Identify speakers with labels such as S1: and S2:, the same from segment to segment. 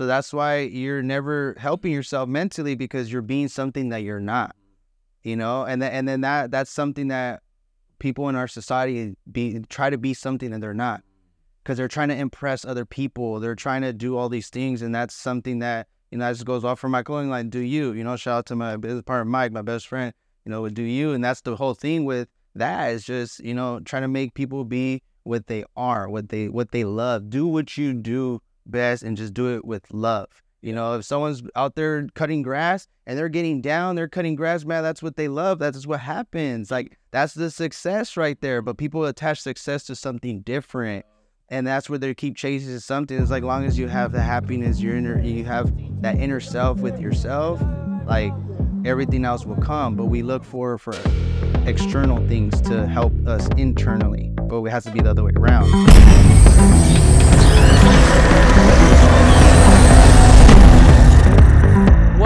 S1: So that's why you're never helping yourself mentally because you're being something that you're not. You know, and then and then that that's something that people in our society be try to be something that they're not because they're trying to impress other people. They're trying to do all these things, and that's something that you know that just goes off for my clothing line. Do you? You know, shout out to my business partner Mike, my best friend. You know, do you? And that's the whole thing with that is just you know trying to make people be what they are, what they what they love. Do what you do best, and just do it with love. You know, if someone's out there cutting grass and they're getting down, they're cutting grass, man, that's what they love. That's what happens. Like that's the success right there. But people attach success to something different. And that's where they keep chasing something. It's like long as you have the happiness, your inner you have that inner self with yourself, like everything else will come. But we look for for external things to help us internally. But it has to be the other way around.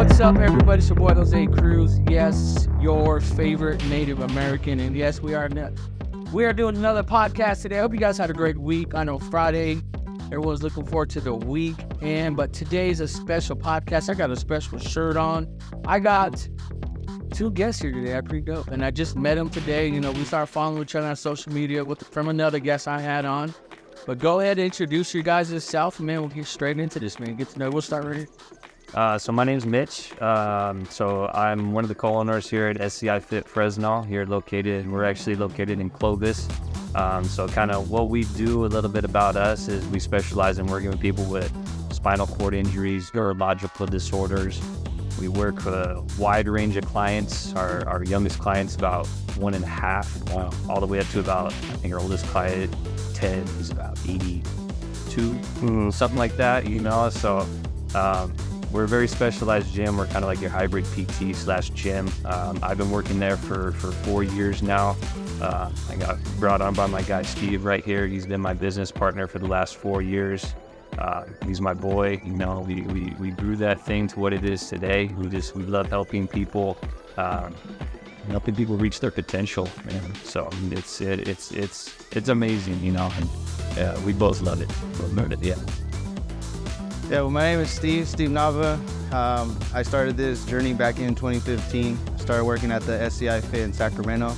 S2: What's up, everybody? It's your boy Jose Cruz. Yes, your favorite Native American, and yes, we are ne- we are doing another podcast today. I hope you guys had a great week. I know Friday, everyone's looking forward to the week, and but today's a special podcast. I got a special shirt on. I got two guests here today. I pretty dope, and I just met them today. You know, we started following each other on social media with from another guest I had on. But go ahead and introduce your guys yourself, man. We'll get straight into this, man. Get to know. We'll start right here.
S3: Uh, so my name's Mitch. Um, so I'm one of the co-owners here at SCI Fit Fresno. Here located, we're actually located in Clovis. Um, so kind of what we do, a little bit about us is we specialize in working with people with spinal cord injuries, neurological disorders. We work with a wide range of clients. Our, our youngest client's about one and a half, wow. all the way up to about, I think our oldest client, Ted, is about 82, mm, something like that, you know. So um, we're a very specialized gym. We're kind of like your hybrid PT slash gym. Um, I've been working there for, for four years now. Uh, I got brought on by my guy Steve right here. He's been my business partner for the last four years. Uh, he's my boy. You know, we, we, we grew that thing to what it is today. We just we love helping people, um, helping people reach their potential, man. So it's it, it's it's it's amazing, you know. And yeah, we both love it. We love it, yeah.
S1: Yeah, well, my name is Steve, Steve Nava. Um, I started this journey back in 2015. Started working at the SCI Fit in Sacramento.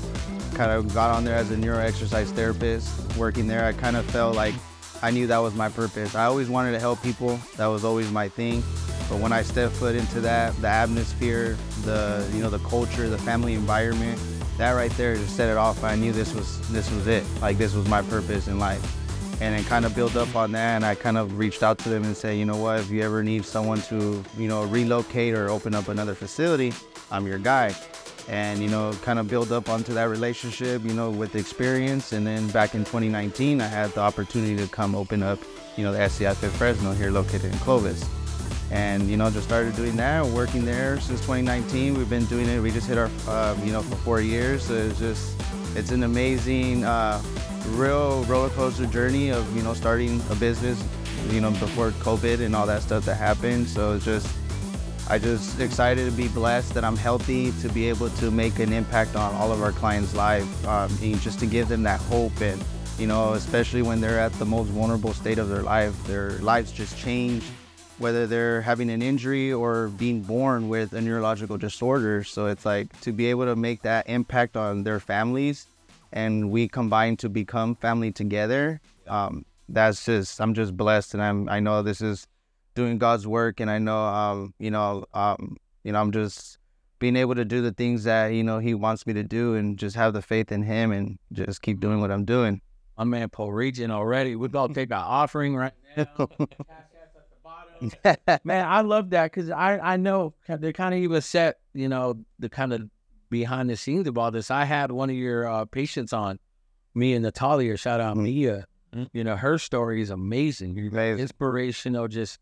S1: Kind of got on there as a neuro exercise therapist. Working there, I kind of felt like I knew that was my purpose. I always wanted to help people. That was always my thing. But when I stepped foot into that, the atmosphere, the you know the culture, the family environment, that right there just set it off. I knew this was this was it. Like this was my purpose in life and then kind of build up on that. And I kind of reached out to them and said, you know what, if you ever need someone to, you know, relocate or open up another facility, I'm your guy. And, you know, kind of build up onto that relationship, you know, with experience. And then back in 2019, I had the opportunity to come open up, you know, the SCI Fit Fresno here located in Clovis. And, you know, just started doing that, working there since 2019. We've been doing it. We just hit our, uh, you know, for four years. So it's just, it's an amazing, uh, real roller coaster journey of you know starting a business you know before covid and all that stuff that happened. So it's just i just excited to be blessed that i'm healthy to be able to make an impact on all of our clients life um, and just to give them that hope and you know especially when they're at the most vulnerable state of their life their lives just change whether they're having an injury or being born with a neurological disorder. So it's like to be able to make that impact on their families and we combine to become family together. Um, that's just I'm just blessed, and I'm I know this is doing God's work, and I know um, you know um, you know I'm just being able to do the things that you know He wants me to do, and just have the faith in Him, and just keep doing what I'm doing.
S2: My man, Paul Region already. We're gonna take our offering right now. man, I love that because I I know they're kind of even set, you know, the kind of behind the scenes about this. I had one of your uh, patients on, me and Natalia. Shout out mm-hmm. Mia. Mm-hmm. You know her story is amazing. amazing. Inspirational. Just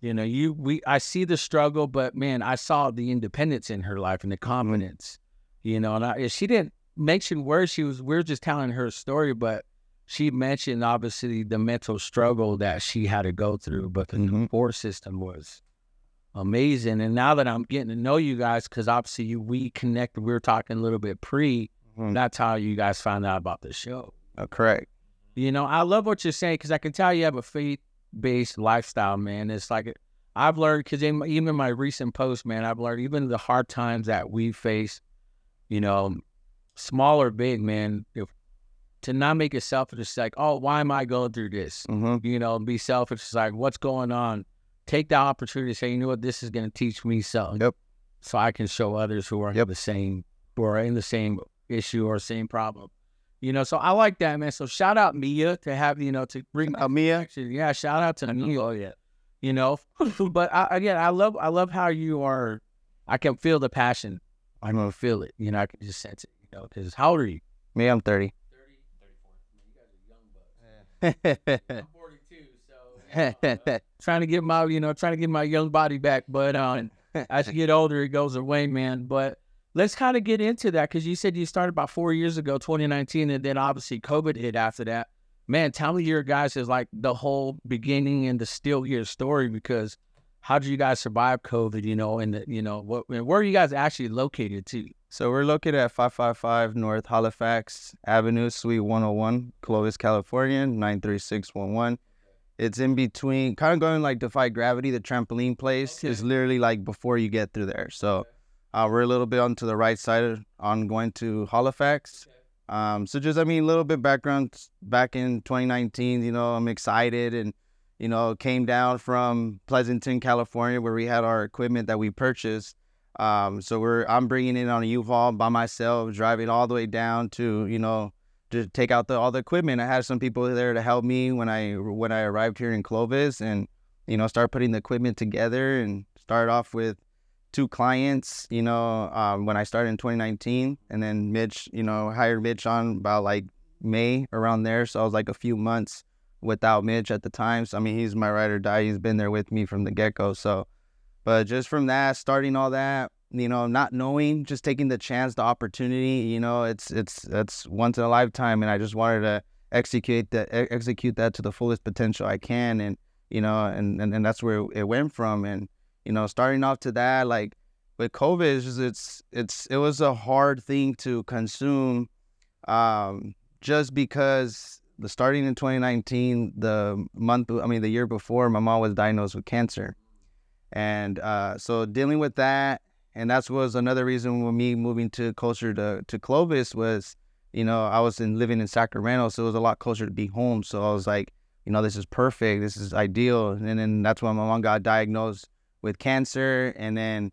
S2: you know, you we I see the struggle, but man, I saw the independence in her life and the confidence. You know, and I, she didn't mention where she was. We are just telling her story, but she mentioned obviously the mental struggle that she had to go through. But the mm-hmm. support system was amazing. And now that I'm getting to know you guys, because obviously you, we connected, we were talking a little bit pre. Mm-hmm. That's how you guys found out about the show.
S1: Oh, correct.
S2: You know, I love what you're saying because I can tell you have a faith based lifestyle, man. It's like I've learned because even my recent post, man, I've learned even the hard times that we face, you know, small or big, man, if, to not make it selfish, it's like, oh, why am I going through this?
S1: Mm-hmm.
S2: You know, be selfish. It's like, what's going on? Take the opportunity to say, you know what, this is going to teach me something.
S1: Yep.
S2: So I can show others who are
S1: Yep.
S2: the same, who are in the same issue or same problem. You know, so I like that, man. So shout out Mia to have, you know, to bring
S1: Uh, Mia,
S2: Actually, yeah, shout out to Mia. Oh yeah, you know. but I, again, I love, I love how you are. I can feel the passion. I can feel it. You know, I can just sense it. You know, because how old are you?
S1: me, I'm 30.
S2: 30, 34. You guys are young bucks. I'm 42, so trying to get my, you know, trying to get my young body back. But um, as you get older, it goes away, man. But let's kind of get into that because you said you started about four years ago, 2019, and then obviously COVID hit after that. Man, tell me your guys is like the whole beginning and the still here story because how did you guys survive COVID? You know, and the, you know what, where are you guys actually located too?
S1: So we're located at 555 North Halifax Avenue, Suite 101, Clovis, California, 93611. It's in between, kind of going like Defy Gravity, the trampoline place
S2: Okay.
S1: is literally like before you get through there. So uh, we're a little bit on to the right side on going to Halifax. Um, so just, I mean, a little bit background back in 2019, you know, I'm excited and, you know, came down from Pleasanton, California, where we had our equipment that we purchased. Um, so we're I'm bringing it on a U-Haul by myself, driving all the way down to you know to take out the all the equipment. I had some people there to help me when I when I arrived here in Clovis, and you know start putting the equipment together and started off with two clients. You know um, when I started in 2019, and then Mitch, you know hired Mitch on about like May around there. So I was like a few months without Mitch at the time. So I mean he's my ride or die. He's been there with me from the get go. So. But just from that, starting all that, you know, not knowing, just taking the chance, the opportunity, you know, it's it's it's once in a lifetime, and I just wanted to execute that, execute that to the fullest potential I can, and you know, and and, and that's where it went from, and you know, starting off to that, like with COVID, it's just, it's it's it was a hard thing to consume, um, just because the starting in 2019, the month, I mean, the year before, my mom was diagnosed with cancer. And uh, so dealing with that, and that was another reason with me moving to closer to, to Clovis was, you know, I was in living in Sacramento, so it was a lot closer to be home. So I was like, you know, this is perfect, this is ideal. And then that's when my mom got diagnosed with cancer, and then,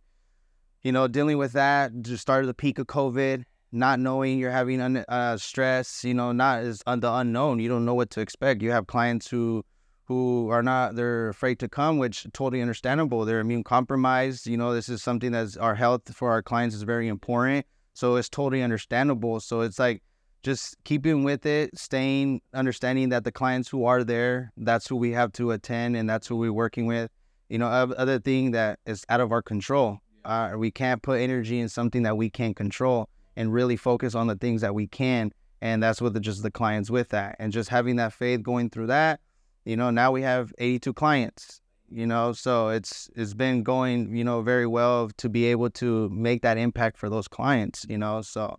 S1: you know, dealing with that, just started the peak of COVID, not knowing you're having un- uh, stress, you know, not as uh, the unknown. You don't know what to expect. You have clients who who are not they're afraid to come which totally understandable. They're immune compromised you know this is something that's our health for our clients is very important. So it's totally understandable. So it's like just keeping with it staying understanding that the clients who are there that's who we have to attend and that's who we're working with. You know other thing that is out of our control. Uh, we can't put energy in something that we can't control and really focus on the things that we can. And that's what the, just the clients with that. And just having that faith going through that you know now we have 82 clients you know so it's it's been going you know very well to be able to make that impact for those clients you know so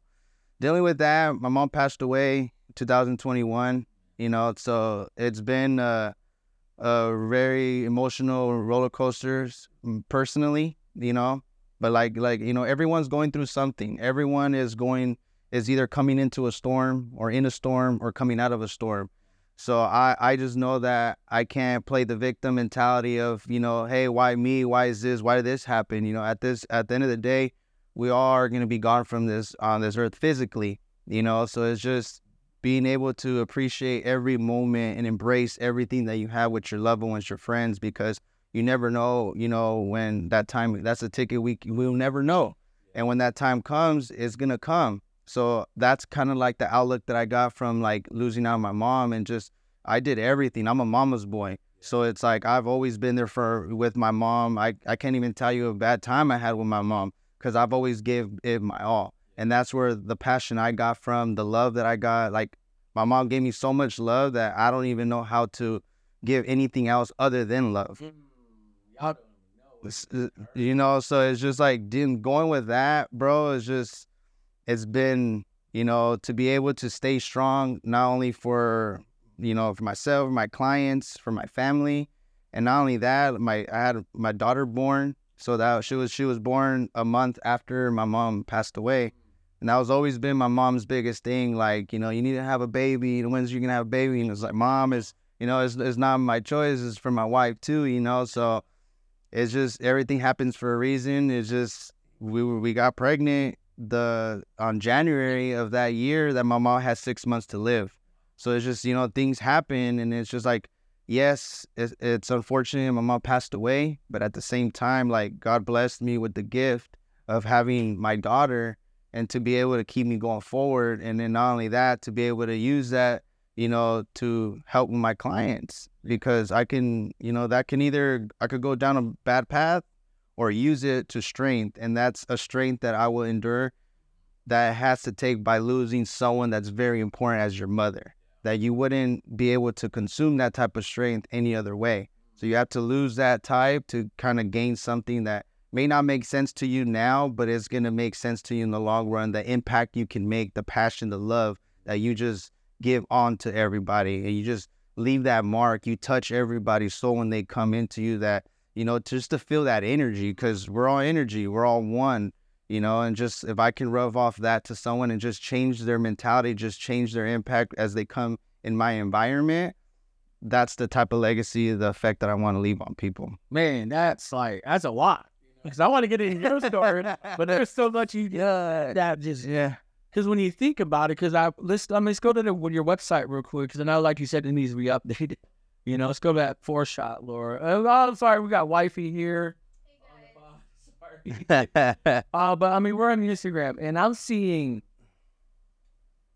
S1: dealing with that my mom passed away 2021 you know so it's been a, a very emotional roller coasters mm, personally you know but like like you know everyone's going through something. Everyone is going is either coming into a storm or in a storm or coming out of a storm so I, I just know that I can't play the victim mentality of, you know, hey, why me? Why is this? Why did this happen? You know, at this at the end of the day, we all are gonna be gone from this on this earth physically, you know. So it's just being able to appreciate every moment and embrace everything that you have with your loved ones, your friends, because you never know, you know, when that time that's a ticket we we'll never know. And when that time comes, it's gonna come. So that's kind of like the outlook that I got from like losing out my mom and just I did everything. I'm a mama's boy. So it's like I've always been there for with my mom. I, I can't even tell you a bad time I had with my mom because I've always gave it my all. And that's where the passion I got from, the love that I got. Like my mom gave me so much love that I don't even know how to give anything else other than love. It's- uh, you know so it's just like going with that bro is just it's been you know to be able to stay strong not only for you know for myself my clients for my family And not only that, my I had my daughter born, so that she was she was born a month after my mom passed away. And that was always been my mom's biggest thing. Like, you know, you need to have a baby. When's you gonna have a baby? And it's like, mom is, you know, it's, it's not my choice. It's for my wife too. You know, so it's just everything happens for a reason. It's just we we got pregnant the on January of that year that my mom had six months to live. So it's just you know things happen, and it's just like yes, it's, it's unfortunate my mom passed away, but at the same time, like God blessed me with the gift of having my daughter and to be able to keep me going forward. And then not only that, to be able to use that, you know, to help my clients because I can, you know, that can either, I could go down a bad path or use it to strength. And that's a strength that I will endure that has to take by losing someone that's very important as your mother, that you wouldn't be able to consume that type of strength any other way. So you have to lose that type to kind of gain something that may not make sense to you now, but it's going to make sense to you in the long run. The impact you can make, the passion, the love that you just give on to everybody, and you just leave that mark. You touch everybody's soul when they come into you. That you know, just to feel that energy, because we're all energy, we're all one. You know, and just if I can rub off that to someone and just change their mentality, just change their impact as they come in my environment, that's the type of legacy, the effect that I want to leave on people.
S2: Man, that's like that's a lot. Because I want to get into your story, but there's so much you
S1: Yeah,
S2: that just
S1: yeah.
S2: because when you think about it, because I let's I mean, let's go to the, your website real quick because I know, like you said, it needs to be updated. You know, let's go to that four shot, Laura. Uh, oh, I'm sorry, we got wifey here. Sorry. Uh, but I mean, we're on Instagram, and I'm seeing.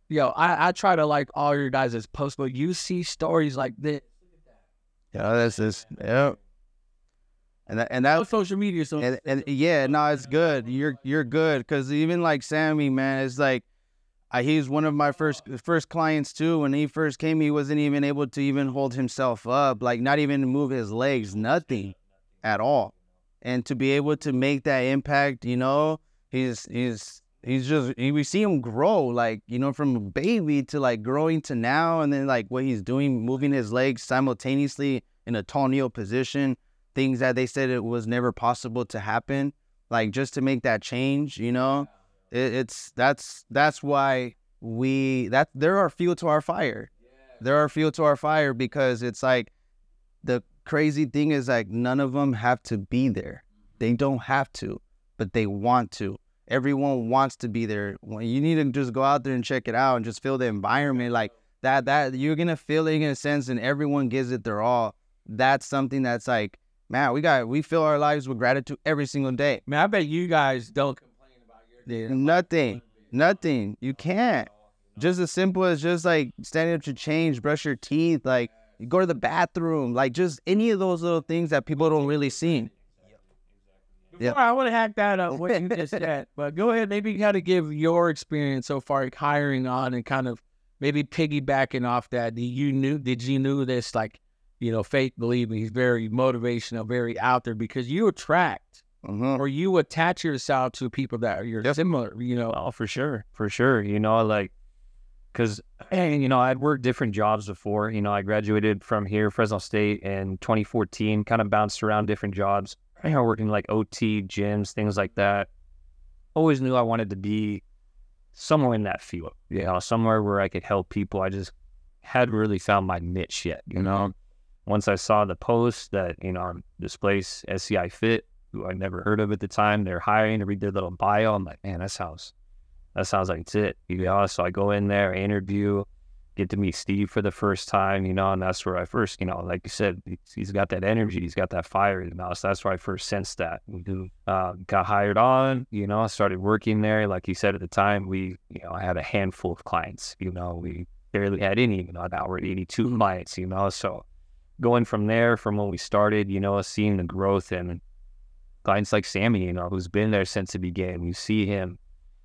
S2: Yo, I, I try to like all your guys' posts, but you see stories like this
S1: Yeah, that's just yeah. And that, and that
S2: on social media. So
S1: and, and yeah, no, it's good. You're you're good because even like Sammy, man, it's like I, he's one of my first first clients too. When he first came, he wasn't even able to even hold himself up, like not even move his legs, nothing at all. And to be able to make that impact, you know, he's he's he's just he, we see him grow, like you know, from a baby to like growing to now, and then like what he's doing, moving his legs simultaneously in a tall kneel position things that they said it was never possible to happen like just to make that change you know it, it's that's that's why we that they're our fuel to our fire. They're our fuel to our fire because it's like the crazy thing is like none of them have to be there. They don't have to but they want to. Everyone wants to be there. When you need to just go out there and check it out and just feel the environment like that that you're gonna feel it in a sense and everyone gives it their all. That's something that's like man we got we fill our lives with gratitude every single day.
S2: Man, I bet you guys don't complain about your day.
S1: nothing nothing you can't just as simple as just like standing up to change brush your teeth like you go to the bathroom like just any of those little things that people don't really see
S2: Yeah, I want to hack that up, what you just said, but go ahead, maybe kind of give your experience so far like, hiring on and kind of maybe piggybacking off that. Did you knew? Did you knew this? Like, you know, Faith, believe me, he's very motivational, very out there because you attract
S1: Mhm.
S2: or you attach yourself to people that you're
S1: Yep.
S2: similar. You know,
S3: Oh, for sure, for sure. You know, like, cause, and you know, I'd worked different jobs before. You know, I graduated from here, Fresno State, in 2014. Kind of bounced around different jobs. You know, working like OT, gyms, things like that. Always knew I wanted to be somewhere in that field. You know, somewhere where I could help people. I just hadn't really found my niche yet. You know, once I saw the post that you know this place SCI Fit, who I never heard of at the time, they're hiring to read their little bio. I'm like, man, that sounds that sounds like it's it. You know, so I go in there, interview, get to meet Steve for the first time, you know, and that's where I first, you know, like you said, he's- got that energy, he's got that fire, you know, so that's where I first sensed that. Uh, got hired on, you know, started working there. Like you said at the time, we, you know, I had a handful of clients, you know, we barely had any, you know, now we're at 82 clients, you know, so going from there, from when we started, you know, seeing the growth and clients like Sammy, you know, who's been there since the beginning. You see him,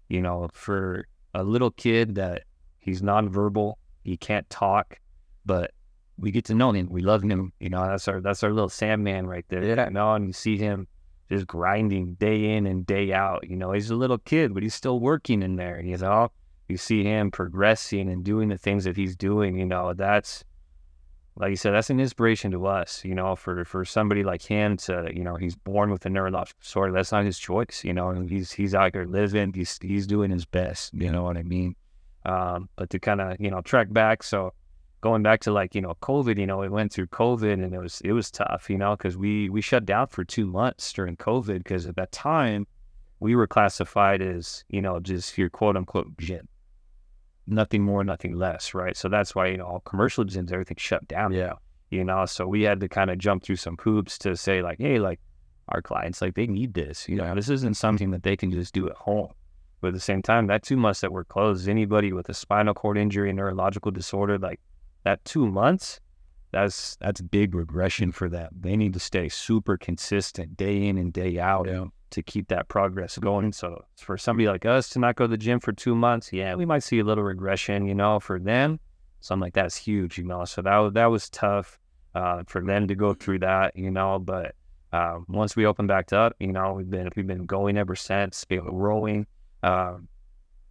S3: you know, for a little kid that he's nonverbal, he can't talk, but we get to know him. We love him. You know, that's our that's our little Sandman right there.
S1: Yeah.
S3: You know, and you see him just grinding day in and day out. You know, he's a little kid, but he's still working in there. You know, you see him progressing and doing the things that he's doing. You know, that's like you said, that's an inspiration to us, you know, for, for somebody like him to, you know, he's born with a neurological disorder. That's not his choice, you know, and he's, he's out here living, he's, he's doing his best, you know what I mean? Um, but to kind of, you know, track back. So going back to like, you know, COVID, you know, we went through COVID and it was, it was tough, you know, cause we, we shut down for two months during COVID. Cause at that time we were classified as, you know, just your quote unquote gym nothing more, nothing less, right? So that's why, you know, all commercial gyms, everything shut down.
S2: Yeah.
S3: You know, so we had to kind of jump through some hoops to say, like, hey, like our clients, like they need this. You know, this isn't something that they can just do at home. But at the same time, that two months that we're closed, anybody with a spinal cord injury, neurological disorder, like that two months, that's that's big regression for them. They need to stay super consistent day in and day out.
S2: Yeah.
S3: To keep that progress going. So for somebody like us to not go to the gym for two months, yeah, we might see a little regression, you know, for them, something like that's huge, you know. So that that was tough uh, for them to go through that, you know. But uh, once we opened back up, you know, we've been we've been going ever since, been growing, um,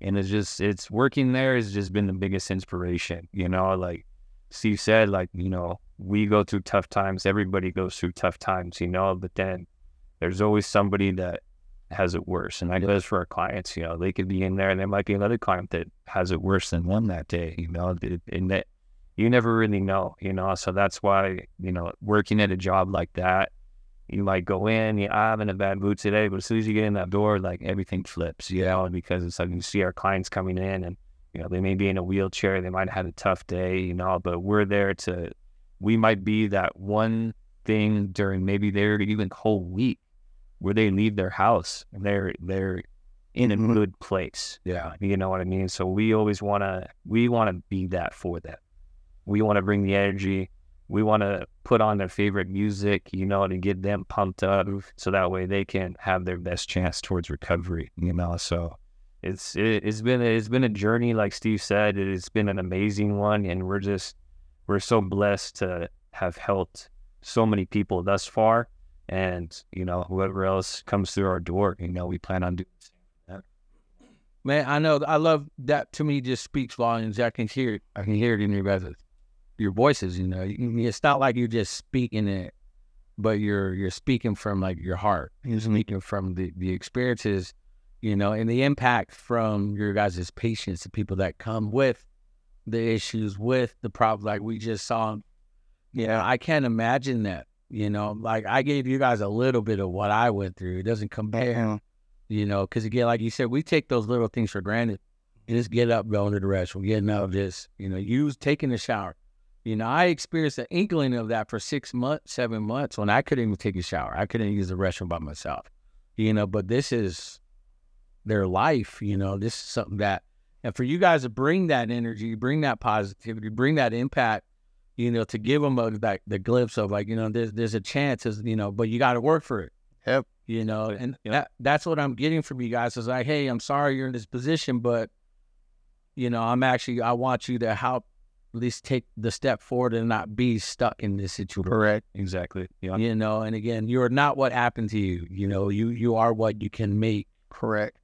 S3: and it's just it's working there has just been the biggest inspiration, you know. Like Steve said, like you know, we go through tough times, everybody goes through tough times, you know. But then there's always somebody that has it worse, and I know that's for our clients, you know, they could be in there, and there might be another client that has it worse than one that day, you know, and that you never really know, you know. So that's why, you know, working at a job like that, you might go in, yeah, I'm in a bad mood today, but as soon as you get in that door, like everything flips, you know, because it's like you see our clients coming in and, you know, they may be in a wheelchair, they might have had a tough day, you know, but we're there to, we might be that one thing during maybe their even whole week where they leave their house and they're, they're in a mm-hmm. good place.
S2: Yeah.
S3: You know what I mean? So we always want to, we want to be that for them. We want to bring the energy. We want to put on their favorite music, you know, to get them pumped up mm-hmm. so that way they can have their best chance towards recovery, you know. So it's it, it's been it's been a journey like Steve said, it's been an amazing one and we're just we're so blessed to have helped so many people thus far and, you know, whoever else comes through our door, you know, we plan on doing that.
S2: Man, I know. I love that. To me, just speaks volumes. I can hear it. I can hear it in your guys' your voices. You know, it's not like you're just speaking it, but you're you're speaking from like your heart. You're speaking from the the experiences, you know, and the impact from your guys' patients, the people that come with the issues, with the problems, like we just saw. You know, I can't imagine that. You know, like I gave you guys a little bit of what I went through. It doesn't compare you know, because again, like you said, we take those little things for granted. You just get up, going to the restroom, getting out, just you know, you taking a shower. You know, I experienced an inkling of that for six months, seven months when I couldn't even take a shower. I couldn't use the restroom by myself. You know, but this is their life. You know, this is something that, and for you guys to bring that energy, bring that positivity, bring that impact. You know, to give them a, that the glimpse of like, you know, there's there's a chance, as you know, but you got to work for it
S1: Yep.
S2: you know and that that's what i'm getting from you guys is like hey i'm sorry you're in this position but you know i'm actually i want you to help at least take the step forward and not be stuck in this situation
S1: Correct.
S3: exactly. Yeah.
S2: you know and again you're not what happened to you you know you you are what you can make
S1: Correct.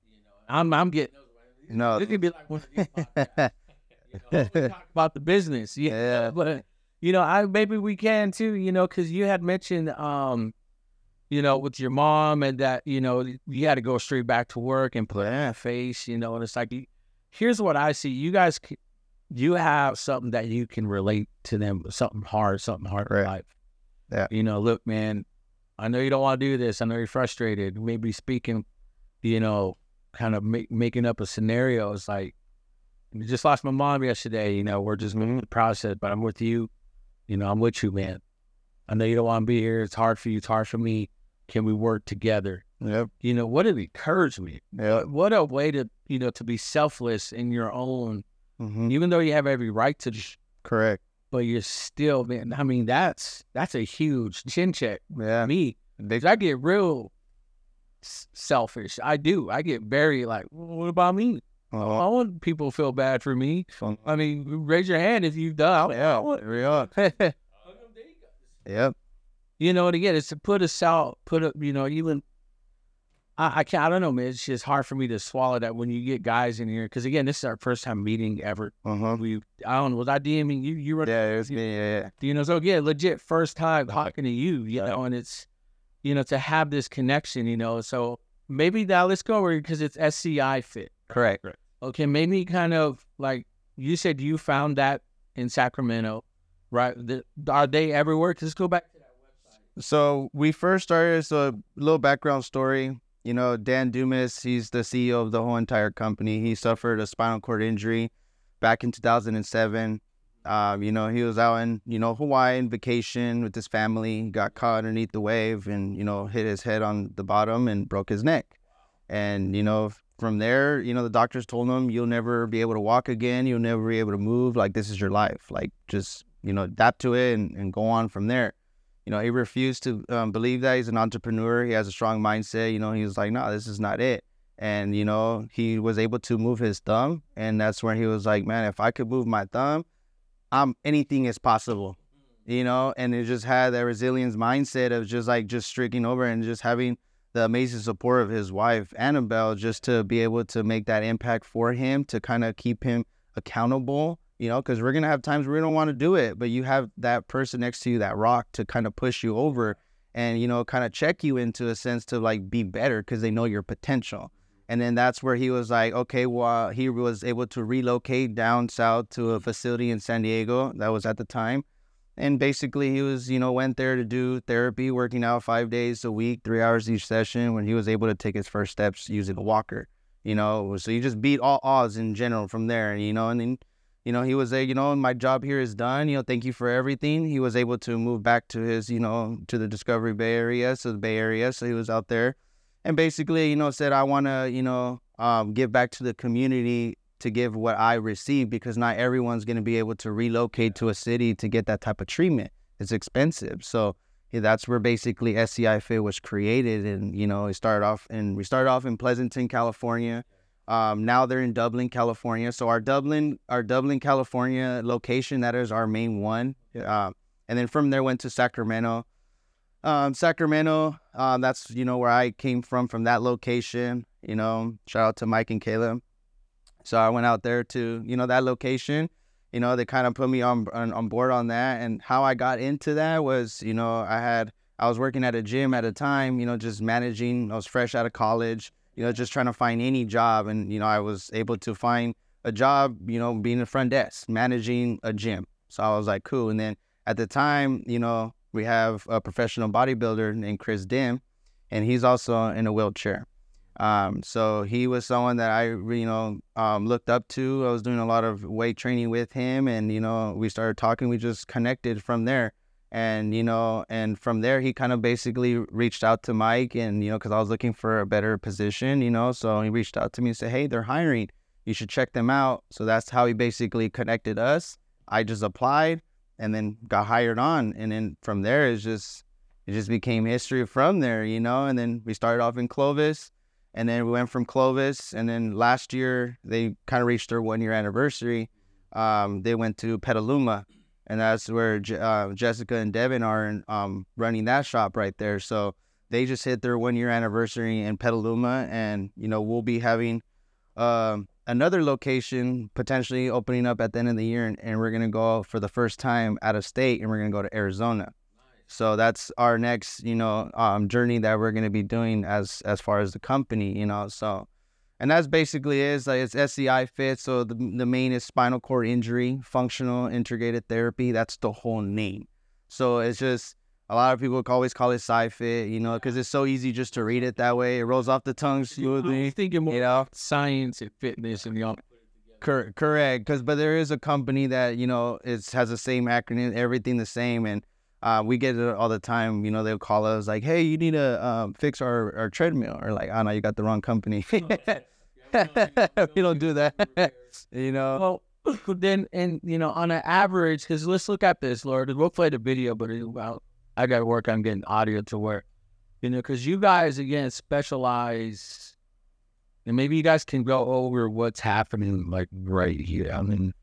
S2: i'm i'm getting
S1: No.
S2: this could be like one of these podcasts. You know, we talk about the business yeah,
S1: Yeah.
S2: but you know i maybe we can too you know because you had mentioned um you know with your mom and that you know you had to go straight back to work and put on a face you know and it's like here's what i see you guys you have something that you can relate to them something hard something hard in
S1: Right.
S2: life
S1: Yeah.
S2: you know look man i know you don't want to do this i know you're frustrated maybe speaking you know kind of make, making up a scenario it's like I just lost my mom yesterday. You know, we're just moving the process, but I'm with you. You know, I'm with you, man. I know you don't want to be here. It's hard for you. It's hard for me. Can we work together?
S1: Yep.
S2: You know, what an encouragement.
S1: Yep.
S2: What a way to, you know, to be selfless in your own,
S1: hmm
S2: even though you have every right to, sh-
S1: Correct.
S2: but you're still, man. I mean, that's that's a huge chin check
S1: Yeah.
S2: me. I get real s- selfish. I do. I get very like, well, what about me? I
S1: Oh,
S2: want people to feel bad for me. I mean, raise your hand if you've done.
S1: Yeah. We are. Yep.
S2: you know, and again, it's to put us out, put up, you know, even I, I can't. I don't know, man. It's just hard for me to swallow that when you get guys in here. Because again, this is our first time meeting ever.
S1: Uh-huh.
S2: We, I don't know. Was I DMing you? You were,
S1: Yeah, it was me. Yeah, yeah.
S2: you know. So yeah, legit first time talking to you. You
S1: Right.
S2: know, and it's, you know, to have this connection. You know, so maybe now let's go over because it's SCI fit.
S1: Correct.
S2: Okay, maybe kind of like you said, you found that in Sacramento, right? The, are they everywhere? Let's go back to that website.
S1: So we first started. So a little background story. You know, Dan Dumas, he's the CEO of the whole entire company. He suffered a spinal cord injury back in 2007. Um, you know, he was out in you know Hawaii on vacation with his family. Got caught underneath the wave and you know hit his head on the bottom and broke his neck. And you know from there, you know the doctors told him you'll never be able to walk again. You'll never be able to move. Like this is your life. Like just you know adapt to it and, and go on from there you know, he refused to um, believe that he's an entrepreneur. He has a strong mindset. You know, he was like, no, this is not it. And, you know, he was able to move his thumb. And that's when he was like, man, if I could move my thumb, I'm anything is possible, you know? And it just had that resilience mindset of just like just streaking over and just having the amazing support of his wife, Annabelle, just to be able to make that impact for him, to kind of keep him accountable you know, because we're gonna have times where we don't want to do it, but you have that person next to you, that rock, to kind of push you over, and you know, kind of check you into a sense to like be better because they know your potential. And then that's where he was like, okay, well, he was able to relocate down south to a facility in San Diego that was at the time, and basically he was, you know, went there to do therapy, working out five days a week, three hours each session. When he was able to take his first steps using a walker, you know, so he just beat all odds in general from there, you know, and then you know, he was a you know, my job here is done. You know, thank you for everything. He was able to move back to his, you know, to the Discovery Bay Area, so the Bay Area. So he was out there and basically, you know, said, I want to, you know, um, give back to the community to give what I received because not everyone's going to be able to relocate to a city to get that type of treatment. It's expensive. So yeah, that's where basically SCI Fit was created. And, you know, it started off and we started off in Pleasanton, California. Um, now they're in Dublin, California. So our Dublin, our Dublin, California location, that is our main one. Um, and then from there went to Sacramento. Um, Sacramento, um, that's you know where I came from from that location. You know, shout out to Mike and Caleb. So I went out there to you know that location. You know, they kind of put me on, on on board on that. And how I got into that was, you know, I had I was working at a gym at a time. You know, just managing. I was fresh out of college you know, just trying to find any job. And, you know, I was able to find a job, you know, being a front desk, managing a gym. So I was like, cool. And then at the time, you know, we have a professional bodybuilder named Chris Dim, and he's also in a wheelchair. Um, so he was someone that I, you know, um, looked up to. I was doing a lot of weight training with him, and you know, we started talking. We just connected from there. And you know and from there he kind of basically reached out to mike and you know because i was looking for a better position you know so he reached out to me and said hey they're hiring. You should check them out. So that's how he basically connected us. I just applied and then got hired on. And then from there it's just it just became history from there you know? And then we started off in clovis and then we went from clovis and then last year they kind of reached their one year anniversary um, they went to petaluma and that's where Je- uh, Jessica and Devin are um, running that shop right there. So they just hit their one year anniversary in Petaluma, and you know we'll be having um, another location potentially opening up at the end of the year, and, and we're gonna go for the first time out of state, and we're gonna go to Arizona. So that's our next, you know, um, journey that we're gonna be doing as as far as the company, you know. So and that's basically is like it's SCI fit. So the the main is spinal cord injury, functional integrated therapy. That's the whole name. So it's just a lot of people always call it sci fit, you know, because it's so easy just to read it that way. It rolls off the tongue
S2: I'm
S1: smoothly,
S2: thinking more
S1: you know.
S2: science and fitness and y'all.
S1: Cor- correct, because but there is a company that you know it has the same acronym, everything the same, and uh, we get it all the time. You know, they'll call us like, "Hey, you need to um, fix our, our treadmill," or like, "Oh no, you got the wrong company." we don't do that, you know.
S2: Well, then, and you know, on an average, because let's look at this, Lord. We'll play the video, but it, well, I got to work on getting audio to work. You know, because you guys again specialize, and maybe you guys can go over what's happening like right here. I mean,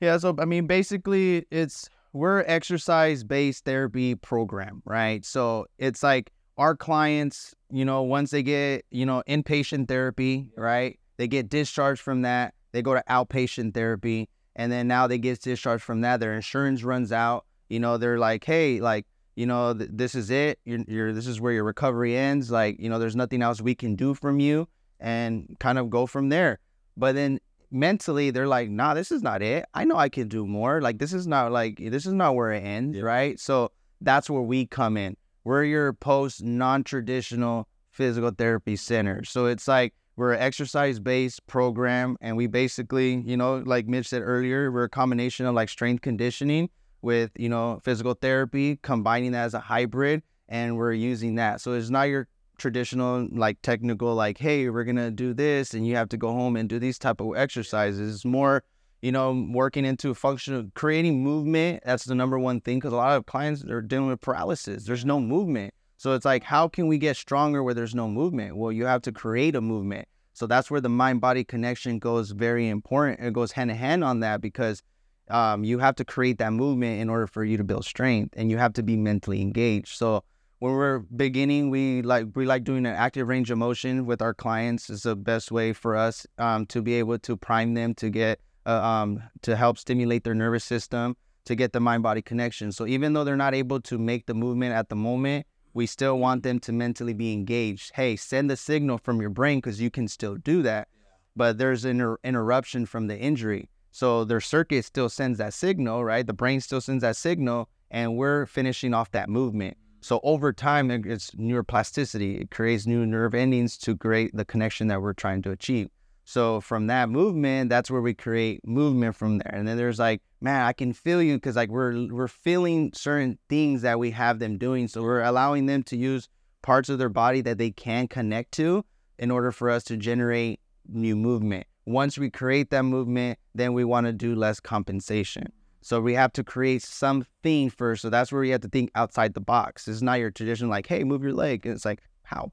S1: Yeah, so I mean, basically, it's we're exercise based therapy program, right? So it's like our clients, you know, once they get, you know, inpatient therapy, right? They get discharged from that. They go to outpatient therapy. And then now they get discharged from that. Their insurance runs out. You know, they're like, hey, like, you know, th- this is it. You're, you're, this is where your recovery ends. Like, you know, there's nothing else we can do from you and kind of go from there. But then mentally, they're like, nah, this is not it. I know I can do more. Like, this is not like, this is not where it ends,
S2: Yeah.
S1: right? So that's where we come in. We're your post non traditional physical therapy center. So it's like, we're an exercise based program, and we basically, you know, like Mitch said earlier, we're a combination of like strength conditioning with, you know, physical therapy, combining that as a hybrid, and we're using that. So it's not your traditional like technical like hey we're gonna do this and you have to go home and do these type of exercises. It's more you know working into functional creating movement that's the number one thing because a lot of clients are dealing with paralysis. There's no movement. So it's like how can we get stronger where there's no movement? Well you have to create a movement. So that's where the mind body connection goes very important. It goes hand in hand on that because um, you have to create that movement in order for you to build strength and you have to be mentally engaged. So when we're beginning, we like we like doing an active range of motion with our clients. is the best way for us um, to be able to prime them to get uh, um, to help stimulate their nervous system to get the mind body connection. So even though they're not able to make the movement at the moment, we still want them to mentally be engaged. Hey, send the signal from your brain because you can still do that, but there's an inter- interruption from the injury. So their circuit still sends that signal, right? The brain still sends that signal, and we're finishing off that movement. So over time, it's neuroplasticity. It creates new nerve endings to create the connection that we're trying to achieve. So from that movement, that's where we create movement from there. And then there's like, man, I can feel you because like we're we're feeling certain things that we have them doing. So we're allowing them to use parts of their body that they can connect to in order for us to generate new movement. Once we create that movement, then we want to do less compensation. So we have to create something first. So that's where you have to think outside the box. It's not your tradition like, hey, move your leg. It's like how.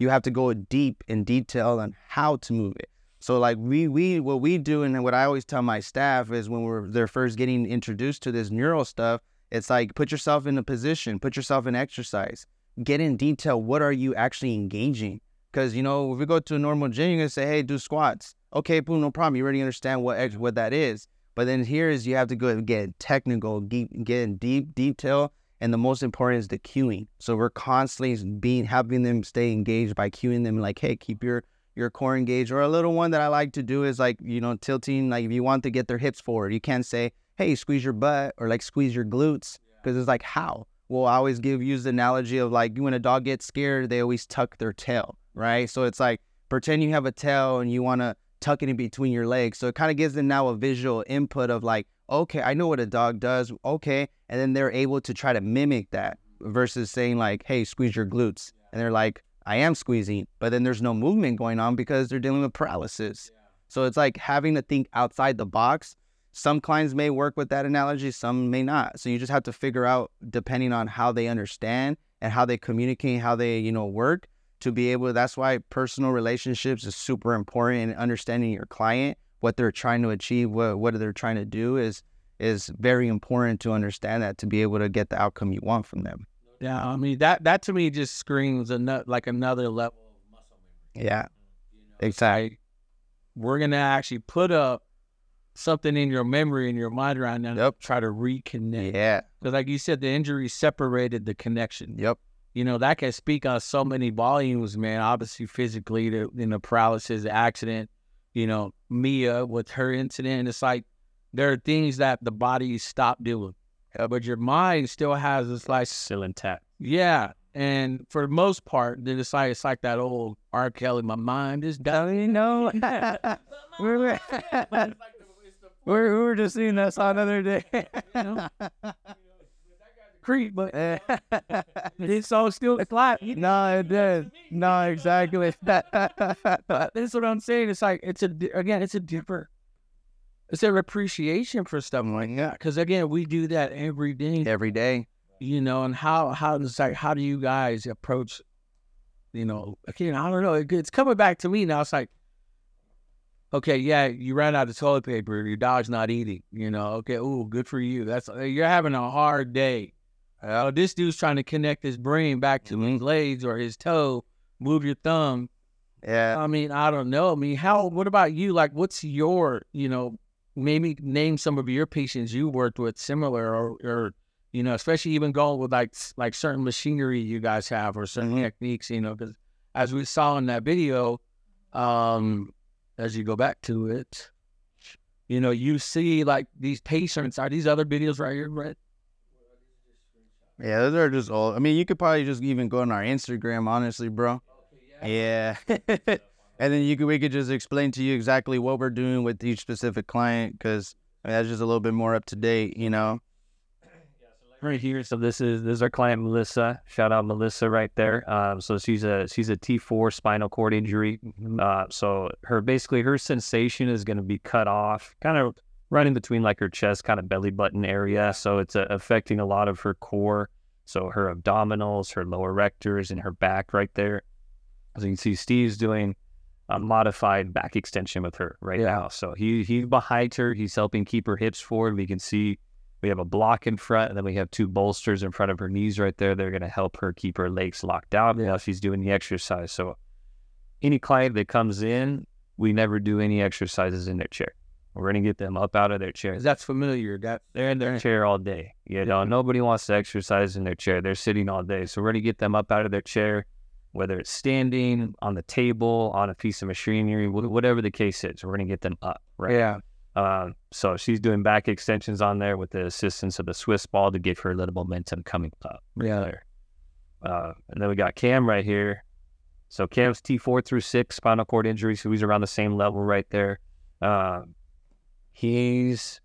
S1: You have to go deep in detail on how to move it. So like we we what we do and what I always tell my staff is when we're they're first getting introduced to this neural stuff, it's like put yourself in a position, put yourself in exercise, get in detail. What are you actually engaging? Because you know if we go to a normal gym, you're gonna say, hey, do squats. Okay, boom, no problem. You already understand what ex- what that is. But then here is you have to go and get technical, deep, get in deep detail, and the most important is the cueing. So we're constantly being having them stay engaged by cueing them, like, hey, keep your your core engaged. Or a little one that I like to do is like, you know, tilting. Like if you want to get their hips forward, you can't say, hey, squeeze your butt or like squeeze your glutes, because it's like how. Well, I always give use the analogy of like when a dog gets scared, they always tuck their tail, right? So it's like pretend you have a tail and you want to tuck it in between your legs. So it kind of gives them now a visual input of like, okay, I know what a dog does. Okay. And then they're able to try to mimic that versus saying like, hey, squeeze your glutes. And they're like, I am squeezing, but then there's no movement going on because they're dealing with paralysis. So it's like having to think outside the box. Some clients may work with that analogy, some may not. So you just have to figure out depending on how they understand and how they communicate, how they, you know, work to be able that's why personal relationships is super important and understanding your client what they're trying to achieve what what they're trying to do is is very important to understand that to be able to get the outcome you want from them
S2: Yeah, I mean that that to me just screams another like another level of muscle memory.
S1: yeah
S2: You know,
S1: exactly
S2: like, we're gonna actually put up something in your memory in your mind right now.
S1: Yep.
S2: Try to reconnect.
S1: yeah
S2: Because like you said, the injury separated the connection.
S1: yep
S2: You know that can speak on so many volumes, man. Obviously, physically, the you know paralysis, the accident. You know Mia with her incident. It's like there are things that the body stopped doing, uh, but your mind still has this like
S3: Still intact.
S2: yeah. And for the most part, then it's like it's like that old R. Kelly. My mind is dying.
S1: no we were we were, we were just seeing that song the other day
S2: creep, but this song still clap.
S1: no it did no exactly
S2: That's what I'm saying. It's like it's a again, it's a different. It's a appreciation for stuff like that. Because again, we do that every day,
S1: every day
S2: you know. And how how does like how do you guys approach? You know, again, I don't know. It, it's coming back to me now. It's like, okay, yeah, you ran out of toilet paper. Your dog's not eating. You know, okay, ooh, good for you. That's you're having a hard day. Oh, this dude's trying to connect his brain back to his legs or his toe. Move your thumb.
S1: Yeah.
S2: I mean, I don't know. I mean, how? What about you? Like, what's your, you know, maybe name some of your patients you worked with similar, or, or you know, especially even going with like like certain machinery you guys have or certain
S1: Mhm.
S2: techniques. You know, because as we saw in that video, um, as you go back to it, you know, you see like these patients. Are these other videos right here, right?
S1: Yeah, those are just old. I mean, you could probably just even go on our Instagram, honestly, bro. Yeah. and then you could we could just explain to you exactly what we're doing with each specific client because I mean, that's just a little bit more up to date, you know.
S3: right here. So this is this is our client Melissa. Shout out Melissa right there. Um, so she's a she's a T four spinal cord injury. Uh, so her basically her sensation is going to be cut off, kind of right in between like her chest, kind of belly button area. So it's uh, affecting a lot of her core. So her abdominals, her lower erectors, and her back right there. So you can see Steve's doing a modified back extension with her right
S2: Yeah.
S3: now. So he he's behind her. He's helping keep her hips forward. We can see we have a block in front, and then we have two bolsters in front of her knees right there. They're going to help her keep her legs locked out while she's doing the exercise. So, any client that comes in, we never do any exercises in their chair. We're going to get them up out of their chair.
S2: that's familiar. That
S3: They're in their chair all day. You know, nobody wants to exercise in their chair. They're sitting all day. So, we're going to get them up out of their chair, whether it's standing, on the table, on a piece of machinery, whatever the case is. We're going to get them up, right?
S2: yeah.
S3: Um, so she's doing back extensions on there with the assistance of the Swiss ball to give her a little momentum coming up.
S2: Yeah.
S3: There. Uh, and then we got Cam right here. So Cam's T4 through six spinal cord injury, so he's around the same level right there. Um, he's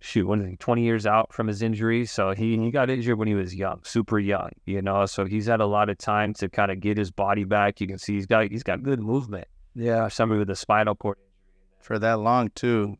S3: shoot, when is he 20 years out from his injury. So he, he got injured when he was young, super young, you know. So he's had a lot of time to kind of get his body back. You can see he's got he's got good movement.
S2: Yeah.
S3: Somebody with a spinal cord
S1: For that long too.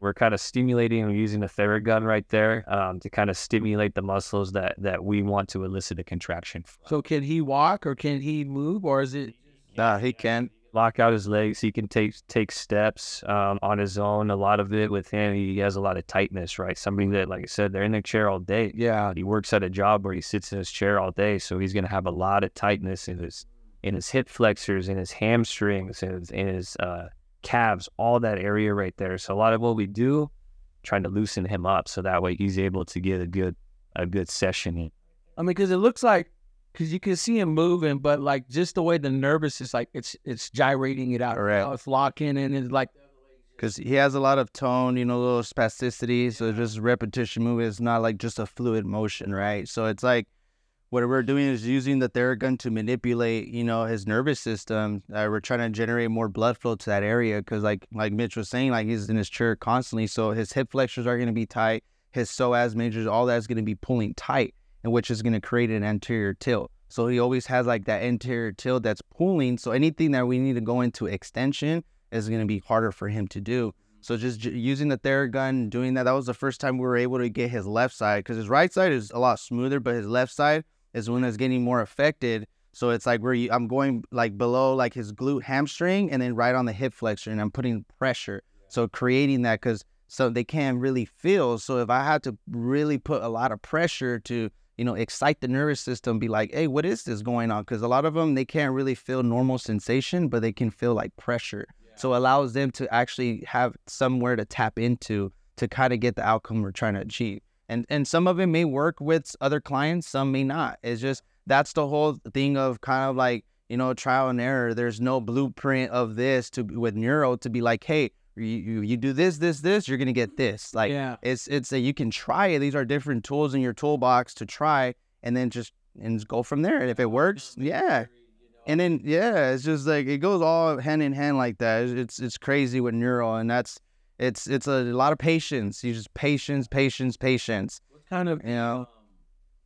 S3: we're kind of stimulating and using the Theragun right there um, to kind of stimulate the muscles that that we want to elicit a contraction. From.
S2: So can he walk or can he move or is it?
S1: Nah, he can.
S3: Lock out his legs. He can take take steps um, on his own. A lot of it with him, he has a lot of tightness. Right, somebody that, like I said, they're in their chair all day.
S2: Yeah.
S3: He works at a job where he sits in his chair all day, so he's going to have a lot of tightness in his in his hip flexors, in his hamstrings, in his, in his uh, calves, all that area right there. So a lot of what we do, trying to loosen him up, so that way he's able to get a good a good session in.
S2: I mean, because it looks like, because you can see him moving, but like just the way the nervous is like it's it's gyrating it out. How It's locking and it's like
S1: Because he has a lot of tone, you know, a little spasticity. So just repetition movement is not like just a fluid motion, right? So it's like what we're doing is using the Theragun to manipulate, you know, his nervous system. Uh, we're trying to generate more blood flow to that area because, like, like Mitch was saying, like he's in his chair constantly, so his hip flexors are going to be tight, his psoas majors, all that's going to be pulling tight, and which is going to create an anterior tilt. So he always has like that anterior tilt that's pulling. So anything that we need to go into extension is going to be harder for him to do. Mm-hmm. So just j- using the Theragun, doing that, that was the first time we were able to get his left side because his right side is a lot smoother, but his left side is when it's getting more affected. So it's like where you, I'm going like below like his glute hamstring and then right on the hip flexor and I'm putting pressure. So creating that because so they can't really feel. So if I had to really put a lot of pressure to you know excite the nervous system, be like, hey, what is this going on? Because a lot of them they can't really feel normal sensation, but they can feel like pressure. So it allows them to actually have somewhere to tap into to kind of get the outcome we're trying to achieve. And and some of it may work with other clients, some may not. It's just that's the whole thing of kind of like you know trial and error. There's no blueprint of this to with neuro to be like, hey, you you, you do this this this, you're gonna get this. Like
S2: yeah.
S1: it's it's a you can try it. These are different tools in your toolbox to try, and then just and just go from there. And if it works, yeah. And then yeah, it's just like it goes all hand in hand like that. It's it's, crazy with neural, and that's it's it's a lot of patience. You just patience, patience, patience.
S2: What kind of
S1: You know, um,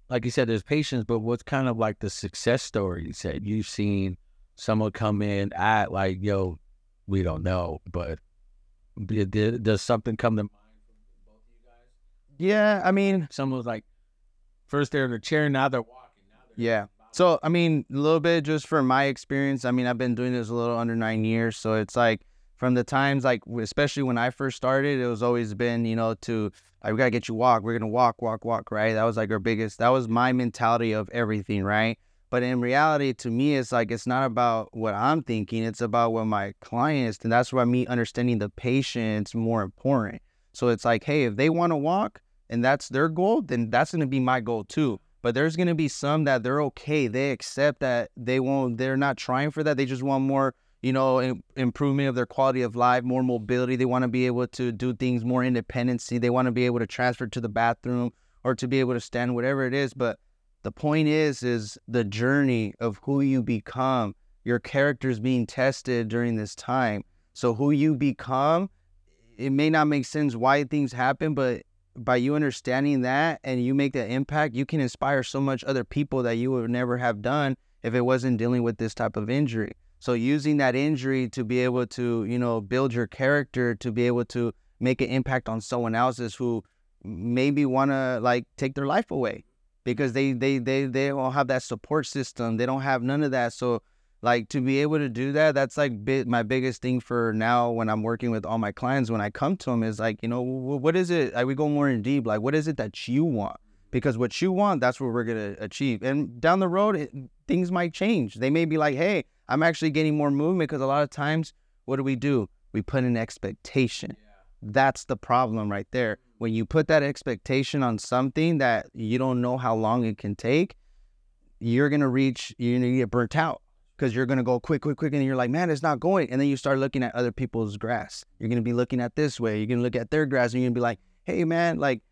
S2: like you said, there's patience, but what's kind of like the success story you said? You've seen someone come in at like, yo, we don't know, but did, does something come to mind?
S1: yeah. I mean,
S2: Someone was like, first they're in a chair, now they're walking. Now they're
S1: Yeah. So I mean, a little bit just from my experience. I mean, I've been doing this a little under nine years, so it's like from the times like especially when I first started, it was always been you know to like we gotta get you walk. We're gonna walk, walk, walk. Right. That was like our biggest. That was my mentality of everything. Right. But in reality, to me, it's like it's not about what I'm thinking. It's about what my clients, and that's why me understanding the patient's more important. So it's like, hey, if they want to walk and that's their goal, then that's gonna be my goal too. But there's gonna be some that they're okay. They accept that they won't. They're not trying for that. They just want more you know, improvement of their quality of life, more mobility. They want to be able to do things more independency. They want to be able to transfer to the bathroom or to be able to stand, whatever it is. But the point is, is the journey of who you become. Your character is being tested during this time. So who you become, it may not make sense why things happen, but by you understanding that and you make that impact, you can inspire so much other people that you would never have done if it wasn't dealing with this type of injury. So using that injury to be able to, you know, build your character, to be able to make an impact on someone else's who maybe want to like take their life away because they they they they don't have that support system. They don't have none of that. So like to be able to do that, that's like my biggest thing for now when I'm working with all my clients. When I come to them, is like, you know, what is it? I we go more in deep. Like, what is it that you want? Because what you want, that's what we're gonna achieve. And down the road, it, things might change. They may be like, hey, I'm actually getting more movement because a lot of times, what do we do? We put an expectation. That's the problem right there. When you put that expectation on something that you don't know how long it can take, you're gonna reach, you're gonna get burnt out because you're gonna go quick, quick, quick, and you're like, man, it's not going. And then you start looking at other people's grass. You're gonna be looking at this way. You're gonna look at their grass, and you're gonna be like, hey, man, like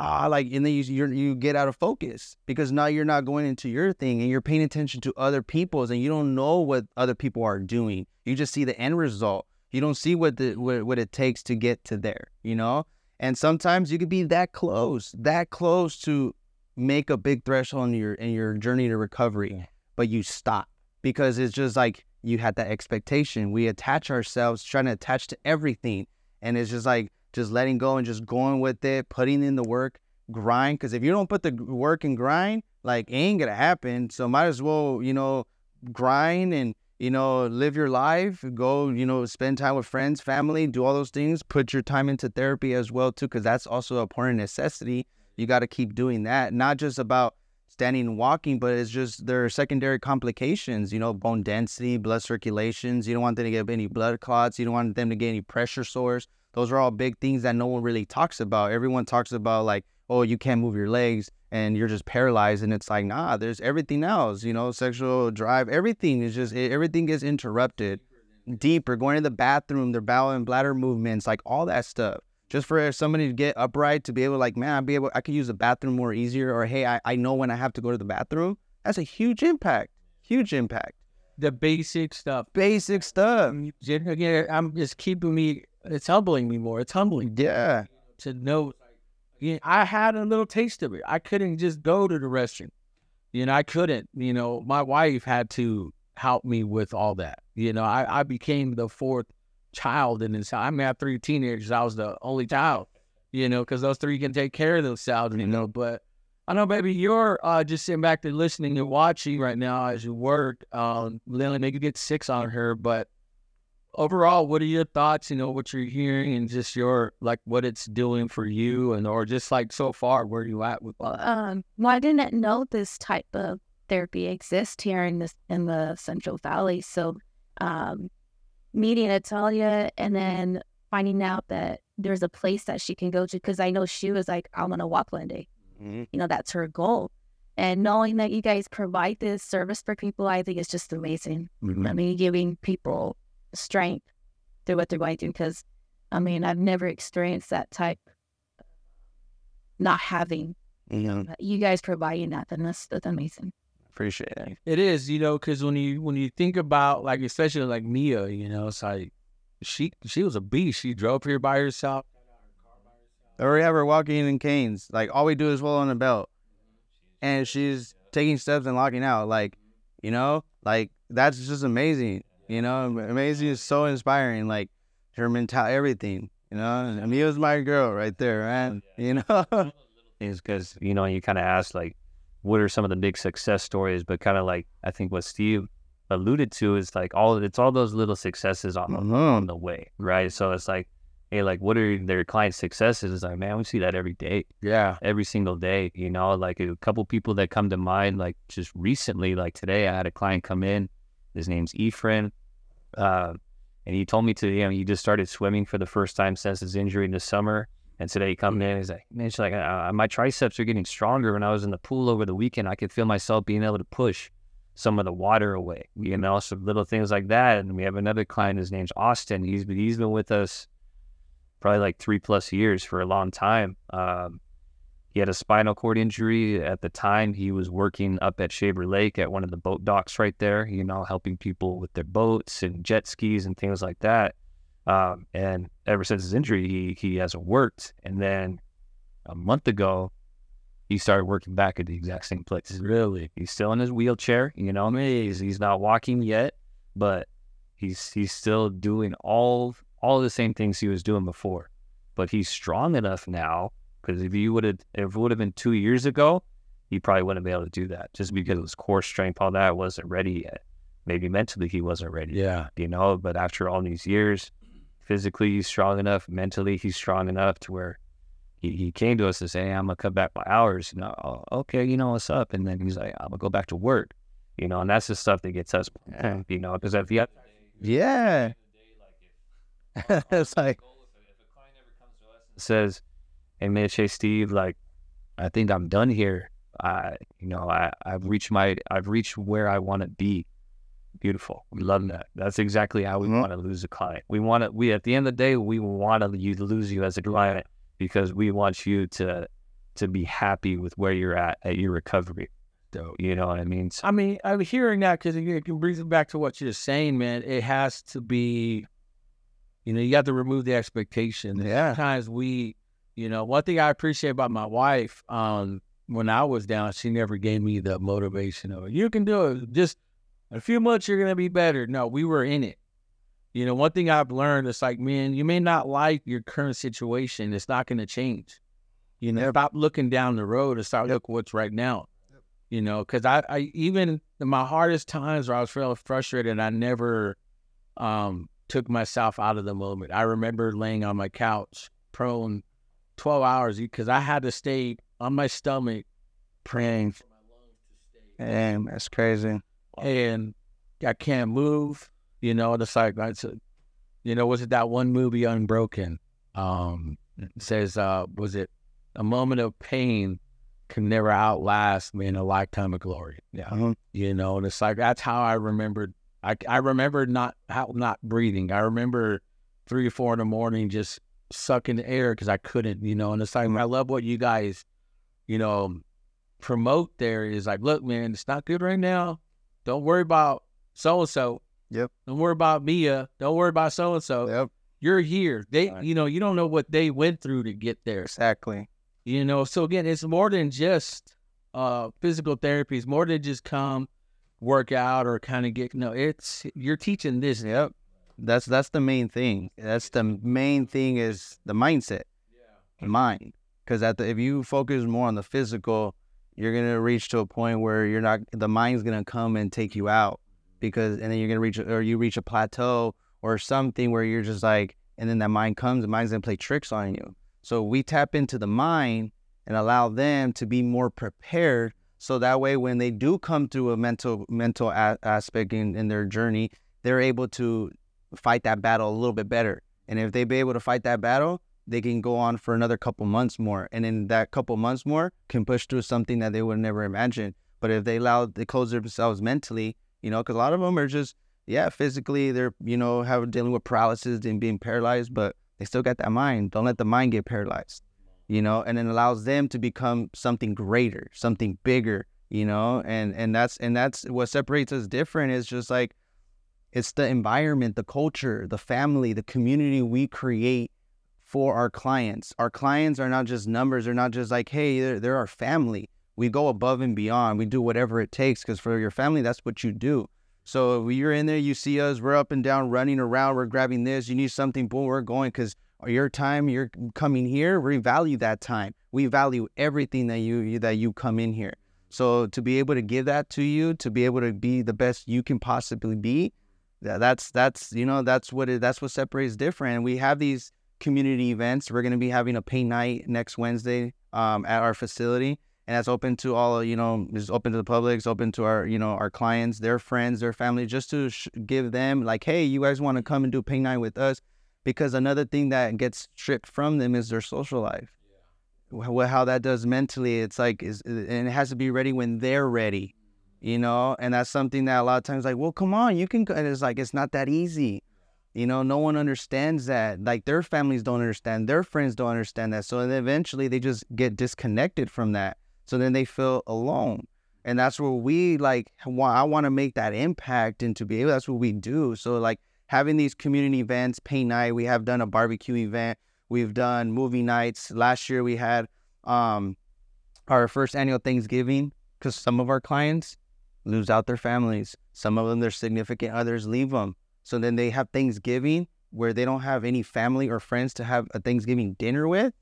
S1: ah, like, and then you you get out of focus because now you're not going into your thing and you're paying attention to other people's and you don't know what other people are doing. You just see the end result. You don't see what the what, what it takes to get to there, you know. And sometimes you could be that close, that close to make a big threshold in your in your journey to recovery, but you stop because it's just like you had that expectation. We attach ourselves, trying to attach to everything, and it's just like just letting go and just going with it, putting in the work, grind. Because if you don't put the work and grind, like it ain't gonna happen. So might as well, you know, grind and you know live your life. Go, you know, spend time with friends, family, do all those things. Put your time into therapy as well too, because that's also a important necessity. You got to keep doing that. Not just about standing and walking, but it's just there are secondary complications, you know, bone density, blood circulations. You don't want them to get any blood clots. You don't want them to get any pressure sores. Those are all big things that no one really talks about. Everyone talks about like, oh, you can't move your legs and you're just paralyzed. And it's like, nah, there's everything else, you know, sexual drive, everything is just, everything gets interrupted. Deeper, going to the bathroom, their bowel and bladder movements, like all that stuff. Just for somebody to get upright, to be able, like, man, I'd be able, I could use the bathroom more easier, or hey, I, I know when I have to go to the bathroom. That's a huge impact. Huge impact.
S2: The basic stuff.
S1: Basic stuff.
S2: Mm, again, I'm just keeping me it's humbling me more. It's humbling.
S1: Yeah.
S2: To know, yeah, I had a little taste of it. I couldn't just go to the restaurant. You know, I couldn't. You know, my wife had to help me with all that. You know, I, I became the fourth child in this house. I mean, I have three teenagers. I was the only child, you know, because those three can take care of themselves, you know. But I know, baby, you're uh, just sitting back there listening and watching right now as you work. Um, Lily, maybe get six on her, but overall, what are your thoughts? You know, what you're hearing and just your like what it's doing for you, and or just like so far, where you at with?
S4: Well, um, well, I didn't know this type of therapy exists here in this in the Central Valley. So, um, meeting Natalia and then finding out that there's a place that she can go to because I know she was like, I want to walk one day. Mm-hmm. You know, that's her goal. And knowing that you guys provide this service for people, I think it's just amazing. Mm-hmm. I mean, giving people strength through what they're going through because I mean I've never experienced that type not having mm-hmm. you guys providing that then that's that's amazing.
S1: Appreciate it.
S2: It is you know because when you when you think about like especially like Mia you know it's like she she was a beast. She drove here by herself.
S1: Or we have her walking in canes. Like all we do is roll on the belt. And she's taking steps and locking out. Like you know like that's just amazing you know, amazing is so inspiring. Like her mentality, everything. You know, Amia's my girl right there, man. You know,
S3: is because you know you kind of ask like, what are some of the big success stories? But kind of like I think what Steve alluded to is like all it's all those little successes on the,
S1: Mhm.
S3: on the way, right? So it's like, hey, like what are their client successes? It's like, man, we see that every day,
S2: Yeah.
S3: every single day. You know, like a couple people that come to mind, like just recently, like today, I had a client come in. His name's Ephraim, uh, and he told me to, you know, he just started swimming for the first time since his injury in the summer. And today he come in, he's like, man, it's like uh, my triceps are getting stronger. When I was in the pool over the weekend, I could feel myself being able to push some of the water away, you know, some little things like that. And we have another client, his name's Austin. He's been, he's been with us probably like three plus years for a long time. Um, he had a spinal cord injury at the time. He was working up at Shaver Lake at one of the boat docks right there, you know, helping people with their boats and jet skis and things like that. Um, and ever since his injury, he he hasn't worked. And then a month ago, he started working back at the exact same place.
S2: Really?
S3: He's still in his wheelchair, you know. He's he's not walking yet, but he's he's still doing all all the same things he was doing before. But he's strong enough now because if you would have if it would have been two years ago, he probably wouldn't be able to do that just because his core strength, all that wasn't ready yet. Maybe mentally he wasn't ready
S2: Yeah.
S3: you know. But after all these years, physically he's strong enough, mentally he's strong enough to where he, he came to us to say, hey, I'm gonna cut back my hours. You know, oh, okay, you know what's up, and then he's like, I'm gonna go back to work. You know, and that's the stuff that gets us,
S1: Yeah.
S3: you know, because if end,
S1: Yeah. it's like, if a client ever comes to us and
S3: says, "Hey, Mitch, hey, Steve, like, I think I'm done here. I, you know, I, I've reached my, I've reached where I want to be. Beautiful. We love that. That's exactly how we
S1: Mhm.
S3: want to lose a client. We want to, we at the end of the day, we want to you to lose you as a client because we want you to, to be happy with where you're at at your recovery.
S2: Dope.
S3: You know what I mean? So,
S2: I mean, I'm hearing that because it can bring it back to what you're saying, man. It has to be, you know, you got to remove the expectation.
S1: Yeah.
S2: Sometimes we, you know, one thing I appreciate about my wife, um, when I was down, she never gave me the motivation of you can do it. Just a few months, you're gonna be better. No, we were in it. You know, one thing I've learned is like, man, you may not like your current situation. It's not gonna change. You know, stop looking down the road and start looking what's right now you know, because I, I even in my hardest times where I was feeling frustrated, I never um, took myself out of the moment. I remember laying on my couch, prone, twelve hours because I had to stay on my stomach, praying, for my lungs to stay,
S1: damn, that's crazy.
S2: and I can't move. You know, it's like that's, a, you know, was it that one movie Unbroken? Um, it says, uh, was it a moment of pain can never outlast man a lifetime of glory? Yeah
S1: Uh-huh.
S2: you know and it's like that's how i remembered i, I remember not how not breathing i remember three or four in the morning just sucking the air because i couldn't you know and it's like i love what you guys you know promote there is like look man it's not good right now don't worry about so and so
S1: Yep.
S2: don't worry about mia don't worry about so and so
S1: Yep.
S2: you're here they
S3: Right.
S2: you know you don't know what they went through to get there
S1: Exactly.
S2: you know, so again, it's more than just uh physical therapy. It's more than just come work out or kind of get no, it's you're teaching this.
S1: Yep. That's that's the main thing. That's the main thing is the mindset. Yeah. Mind. Because at the if you focus more on the physical, you're gonna reach to a point where you're not the mind's gonna come and take you out. Because and then you're gonna reach or you reach a plateau or something where you're just like and then that mind comes, the mind's gonna play tricks on you. So we tap into the mind and allow them to be more prepared so that way when they do come through a mental mental a- aspect in, in their journey they're able to fight that battle a little bit better. And if they be able to fight that battle they can go on for another couple months more. And in that couple months more can push through something that they would never imagine but if they allow they close themselves mentally you know because a lot of them are just yeah physically they're you know have dealing with paralysis and being paralyzed but they still got that mind. Don't let the mind get paralyzed you know, and it allows them to become something greater, something bigger, you know, and and that's and that's what separates us different is just like it's the environment, the culture, the family, the community we create for our clients. Our clients are not just numbers, they're not just like, hey, they're, they're our family. We go above and beyond. We do whatever it takes because for your family, that's what you do. So you're in there, you see us, we're up and down, running around, we're grabbing this, you need something, boom, we're going because your time, you're coming here, we value that time. We value everything that you, that you come in here. So to be able to give that to you, to be able to be the best you can possibly be, that's that's you know that's what it, that's what separates different. And we have these community events. We're going to be having a paint night next Wednesday um, at our facility, and that's open to all. You know, it's open to the public. It's open to our you know our clients, their friends, their family, just to sh- give them like, hey, you guys want to come and do paint night with us? Because another thing that gets stripped from them is their social life. Yeah. How that does mentally, it's like is and it has to be ready when they're ready you know and that's something that a lot of times like well come on you can and it's like it's not that easy you know no one understands that like their families don't understand their friends don't understand that so then eventually they just get disconnected from that so then they feel alone and that's where we like i want to make that impact and to be able that's what we do so like having these community events paint night we have done a barbecue event we've done movie nights last year we had um our first annual thanksgiving because some of our clients lose out their families. Some of them, their significant others leave them. So then they have Thanksgiving where they don't have any family or friends to have a Thanksgiving dinner with.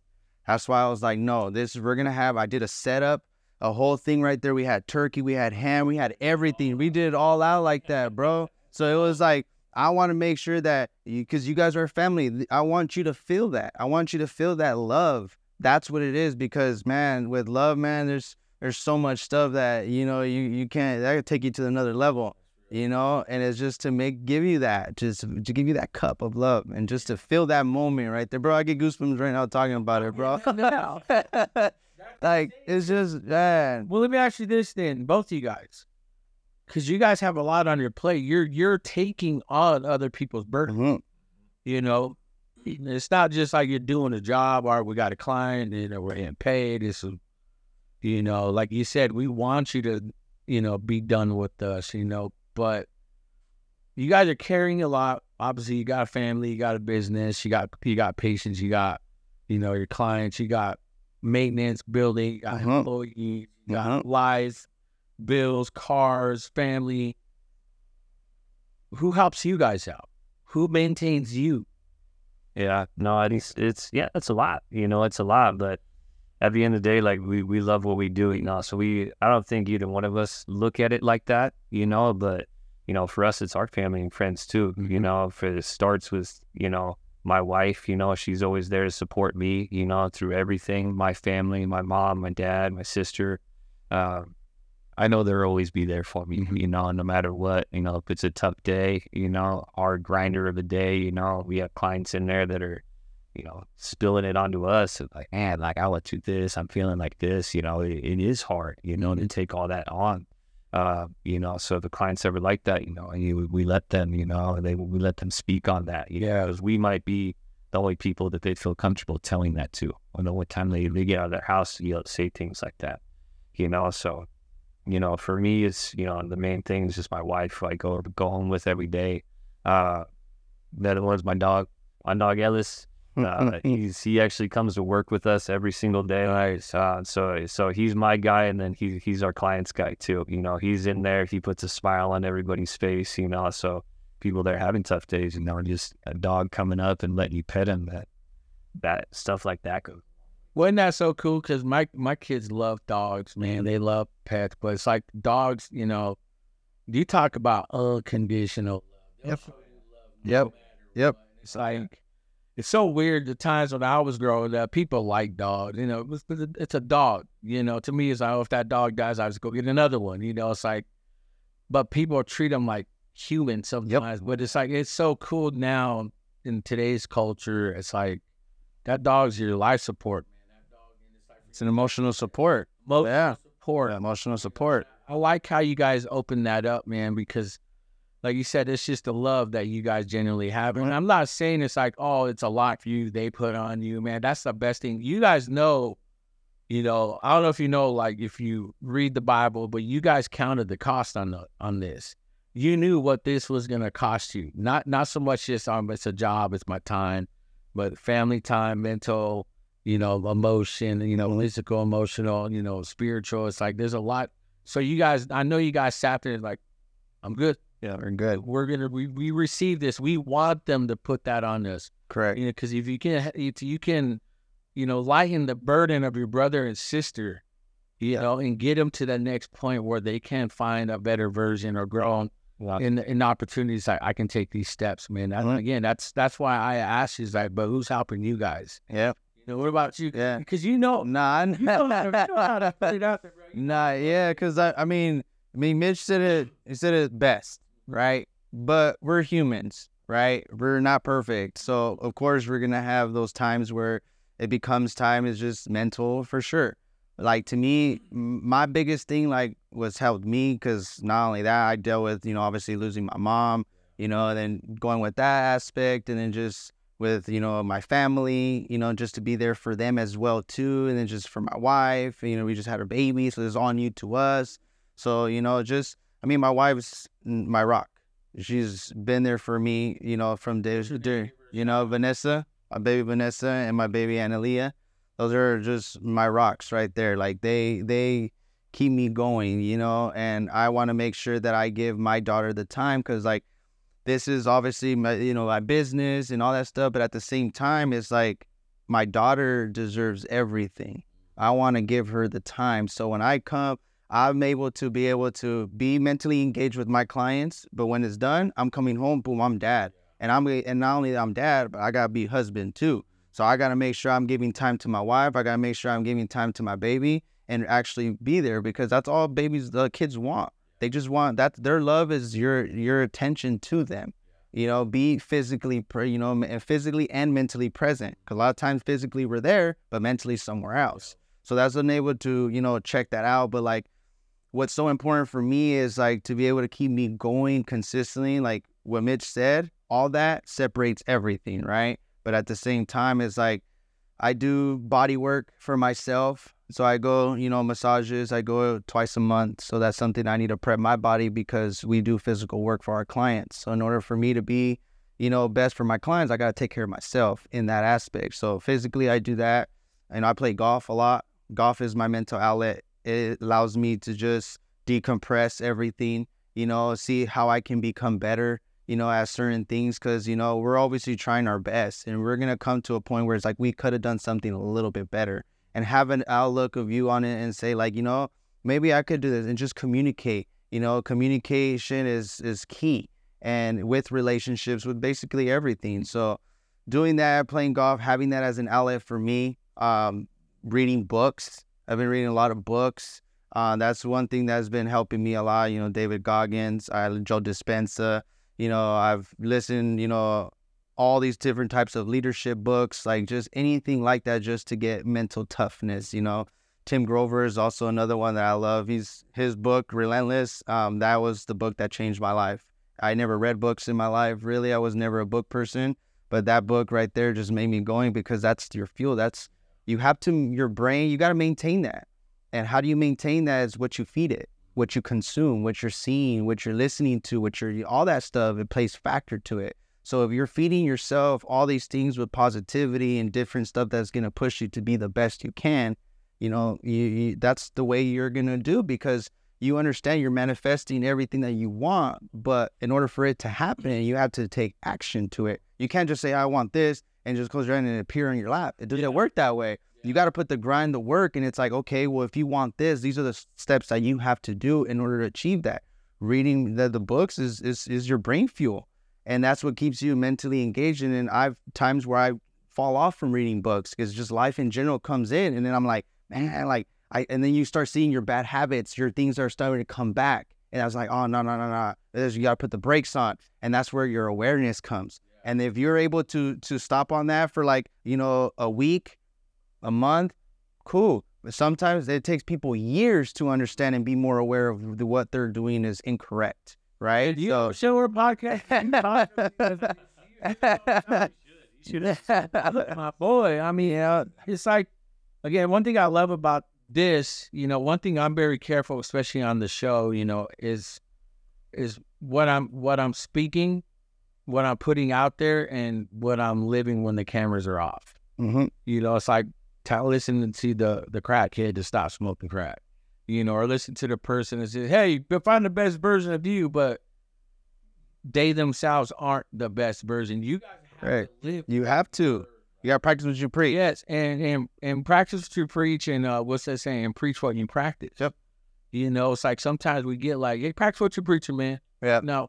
S1: That's why I was like, no, this we're gonna have. I did a setup, a whole thing right there. We had turkey, we had ham, we had everything. We did it all out like that, bro. So it was like I want to make sure that because you, you guys are family, I want you to feel that. I want you to feel that love. That's what it is. Because man, with love, man, there's there's so much stuff that you know you you can't that could take you to another level you know? And it's just to make give you that just to give you that cup of love and just to feel that moment right there. Bro i get goosebumps right now talking about it bro. Like it's just man.
S2: Well let me ask you this then both of you guys because you guys have a lot on your plate. You're you're taking on other people's burden mm-hmm. you know? It's not just like you're doing a job or we got a client and you know, we're getting paid it's a you know, like you said, we want you to, you know, be done with us, you know, but you guys are carrying a lot. Obviously, you got a family, you got a business, you got you got patients, you got, you know, your clients, you got maintenance, building, you got uh-huh. employees, you got uh-huh. lives, bills, cars, family. Who helps you guys out? Who maintains you?
S3: Yeah, no, it's it's yeah, it's a lot. You know, it's a lot, but at the end of the day, like we, we love what we do, you know. So we, I don't think either one of us look at it like that, you know. But you know, for us, it's our family and friends too. Mm-hmm. You know, for it starts with you know my wife. You know, she's always there to support me. You know, through everything. My family, my mom, my dad, my sister. Uh, I know they'll always be there for me. Mm-hmm. You know, no matter what. You know, if it's a tough day, you know, hard grinder of a day. You know, we have clients in there that are you know, spilling it onto us. Like, man, like I went through this. I'm feeling like this. You know, it, it is hard, you know, to mm-hmm. take all that on. Uh, you know, so the clients ever like that, you know, and we let them, you know, they we let them speak on that. You know, because we might be the only people that they feel comfortable telling that to. I know what time they, they get out of their house, you know, say things like that. You know, so you know, for me, it's you know the main thing is just my wife. I go go home with every day. Uh, that was my dog, my dog Ellis. Uh, he's he actually comes to work with us every single day. Nice. Uh, so so he's my guy, and then he he's our client's guy too. You know, he's in there. He puts a smile on everybody's face. You know, so people that are having tough days, you know, just a dog coming up and letting you pet him. That that stuff like that goes.
S2: Wasn't that so cool? Because my my kids love dogs, man. They love pets, but it's like dogs. You know, you talk about unconditional
S1: love. Yep. Yep. Yep.
S2: It's like it's so weird the times when I was growing up, people like dogs. You know, it's, it's a dog. You know, to me, it's like, oh, if that dog dies, I just go get another one. You know, it's like, but people treat them like humans sometimes. Yep. But it's like, it's so cool now in today's culture. It's like, that dog's your life support, man. Dog,
S1: it's an emotional support.
S2: Emotional yeah. support.
S1: Yeah, emotional support.
S2: I like how you guys open that up, man, because like you said, it's just the love that you guys genuinely have. And I'm not saying it's like, oh, it's a lot for you. They put on you, man. That's the best thing. You guys know, you know, I don't know if you know, like if you read the Bible, but you guys counted the cost on the on this. You knew what this was gonna cost you. Not not so much just um, it's a job, it's my time, but family time, mental, you know, emotion, you know, physical, emotional, you know, spiritual. It's like there's a lot. So you guys, I know you guys sat there like, I'm good.
S1: Yeah, we're good.
S2: We're gonna we, we receive this. We want them to put that on us.
S1: Correct.
S2: You know, because if you can, if you can, you know, lighten the burden of your brother and sister, you know, and get them to the next point where they can find a better version or grow
S3: Yeah.
S2: in in opportunities. I, I can take these steps, man. That,
S1: Mhm.
S2: Again, that's that's why I asked you, is like, but who's helping you guys?
S1: Yeah.
S2: You know, what about you?
S1: Yeah.
S2: because you know,
S1: Nah,
S2: you know you know to put it out there, bro. You
S1: Nah, yeah, because I, I mean, I mean, Mitch said it. He said it best, right? But we're humans, right? We're not perfect, so of course we're gonna have those times where it becomes time is just mental for sure. Like to me, my biggest thing like was helped me because not only that I dealt with you know obviously losing my mom, you know, and then going with that aspect, and then just with you know my family, you know, just to be there for them as well too, and then just for my wife, you know, we just had a baby, so it's all new to us. So you know, just I mean, my wife's my rock. She's been there for me, you know, from day to day. You know, Vanessa, my baby Vanessa, and my baby Analia. Those are just my rocks right there. Like they they keep me going, you know, and I want to make sure that I give my daughter the time because like this is obviously my you know my business and all that stuff but at the same time it's like my daughter deserves everything i want to give her the time so when i come i'm able to be able to be mentally engaged with my clients but when it's done i'm coming home boom i'm dad and i'm and not only i'm dad but i gotta be husband too so i gotta make sure i'm giving time to my wife i gotta make sure i'm giving time to my baby and actually be there because that's all babies the kids want they just want that their love is your your attention to them. You know, be physically, you know, and physically and mentally present. Because a lot of times physically we're there, but mentally somewhere else. So that's unable to you know check that out. But like, what's so important for me is like to be able to keep me going consistently. Like what Mitch said, all that separates everything, right? But at the same time, it's like I do body work for myself. So I go, you know, massages, I go twice a month. So that's something I need to prep my body because we do physical work for our clients. So in order for me to be, you know, best for my clients, I got to take care of myself in that aspect. So physically, I do that. And I play golf a lot. Golf is my mental outlet. It allows me to just decompress everything, you know, see how I can become better, you know, at certain things. Cause, you know, we're obviously trying our best and we're going to come to a point where it's like we could have done something a little bit better and have an outlook of you on it and say, like, you know, maybe I could do this and just communicate. You know, communication is is key and with relationships, with basically everything. So doing that, playing golf, having that as an outlet for me, um, reading books. I've been reading a lot of books. Uh, that's one thing that's been helping me a lot. You know, David Goggins, I, Joe Dispenza. You know, I've listened. You know, all these different types of leadership books, like just anything like that, just to get mental toughness. You know, Tim Grover is also another one that I love. He's his book Relentless. Um, that was the book that changed my life. I never read books in my life. Really, I was never a book person, but that book right there just made me going because that's your fuel. That's you have to your brain. You got to maintain that. And how do you maintain that? Is what you feed it, what you consume, what you're seeing, what you're listening to, what you're all that stuff. It plays factor to it. So if you're feeding yourself all these things with positivity and different stuff that's gonna push you to be the best you can, you know, you, you, that's the way you're gonna do because you understand you're manifesting everything that you want. But in order for it to happen, you have to take action to it. You can't just say I want this and just close your eyes and appear in your lap. It doesn't work that way. You got to put the grind, the work, and it's like, okay, well, if you want this, these are the steps that you have to do in order to achieve that. Reading the, the books is, is is your brain fuel and that's what keeps you mentally engaged. And then I've times where I fall off from reading books because just life in general comes in, and then I'm like, man, like I, and then you start seeing your bad habits, your things are starting to come back, and I was like, oh no no no no, you got to put the brakes on, and that's where your awareness comes. And if you're able to to stop on that for like you know a week, a month, cool. But sometimes it takes people years to understand and be more aware of the, what they're doing is incorrect, right?
S2: You so, show her podcast. My boy, I mean, uh, it's like again, one thing I love about this, you know, one thing I'm very careful, especially on the show, you know, is is what I'm what I'm speaking, what I'm putting out there, and what I'm living when the cameras are off.
S1: Mm-hmm.
S2: You know, it's like t- listening to the the crack kid to stop smoking crack. You know, or listen to the person and say, "Hey, find the best version of you," but they themselves aren't the best version. You guys have
S1: Right.
S2: to live
S1: You have to. You gotta practice what you preach.
S2: Yes, and and and practice what you preach, and uh, what's that saying? And preach what you practice.
S1: Yep.
S2: You know, it's like sometimes we get like, "Hey, practice what you're preaching, man."
S1: Yeah.
S2: No,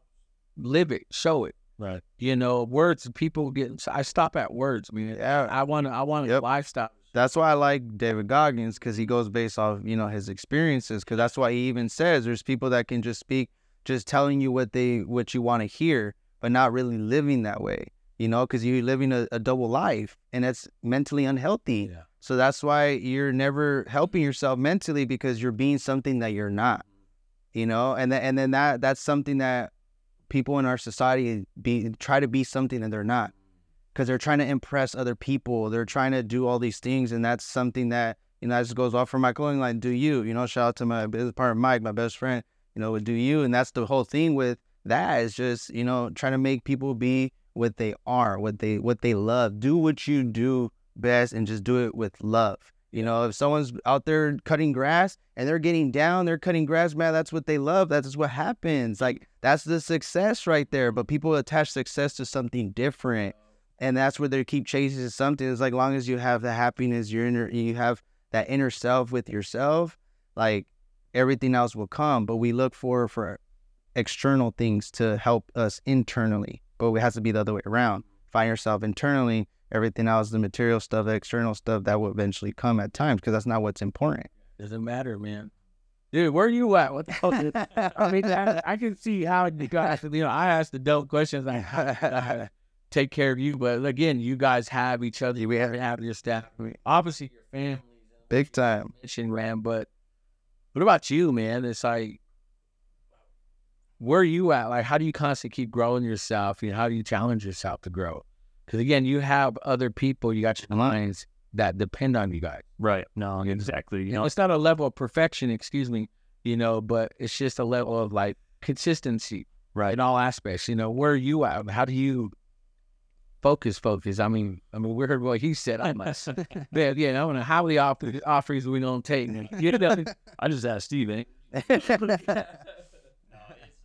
S2: live it, show it.
S3: Right.
S2: You know, words. People get. I stop at words, man.
S1: Yeah.
S2: I want to. I want a
S1: Yep.
S2: lifestyle.
S1: That's why I like David Goggins because he goes based off you know his experiences. Because that's why he even says there's people that can just speak, just telling you what they what you want to hear, but not really living that way. You know, because you're living a, a double life, and that's mentally unhealthy.
S2: Yeah.
S1: So that's why you're never helping yourself mentally because you're being something that you're not. You know, and then and then that that's something that people in our society be try to be something that they're not because they're trying to impress other people. They're trying to do all these things, and that's something that you know that just goes off for my clothing line. Do you? You know, shout out to my business partner Mike, my best friend. You know, do you, and that's the whole thing with that is just you know trying to make people be what they are, what they what they love. Do what you do best, and just do it with love. You know, if someone's out there cutting grass and they're getting down, they're cutting grass, man. That's what they love. That's what happens. Like that's the success right there. But people attach success to something different and that's where they keep chasing something. It's like long as you have the happiness, your inner, you have that inner self with yourself, like everything else will come. But we look for for external things to help us internally, but it has to be the other way around. Find yourself internally. Everything else, the material stuff, the external stuff, that will eventually come at times because that's not what's important.
S2: Doesn't matter, man. Dude, where are you at? What the hell? I mean, I, I can see how you guys. You know, I ask the dope questions. I, I take care of you, but again, you guys have each other. We have, have your staff. Obviously, your family.
S1: Big time.
S2: mission, man. But what about you, man? It's like, where are you at? Like, how do you constantly keep growing yourself? You know, how do you challenge yourself to grow? Because again, you have other people, you got your clients that depend on you guys.
S3: Right. No, exactly. You
S2: know, it's not a level of perfection, excuse me, you know, but it's just a level of like consistency
S3: right.
S2: in all aspects. You know, where are you at? How do you focus, focus? I mean, I mean, we heard what he said. I'm like, must, but you know, and how many off- offers we don't take? You know,
S3: I just asked Steve. Eh?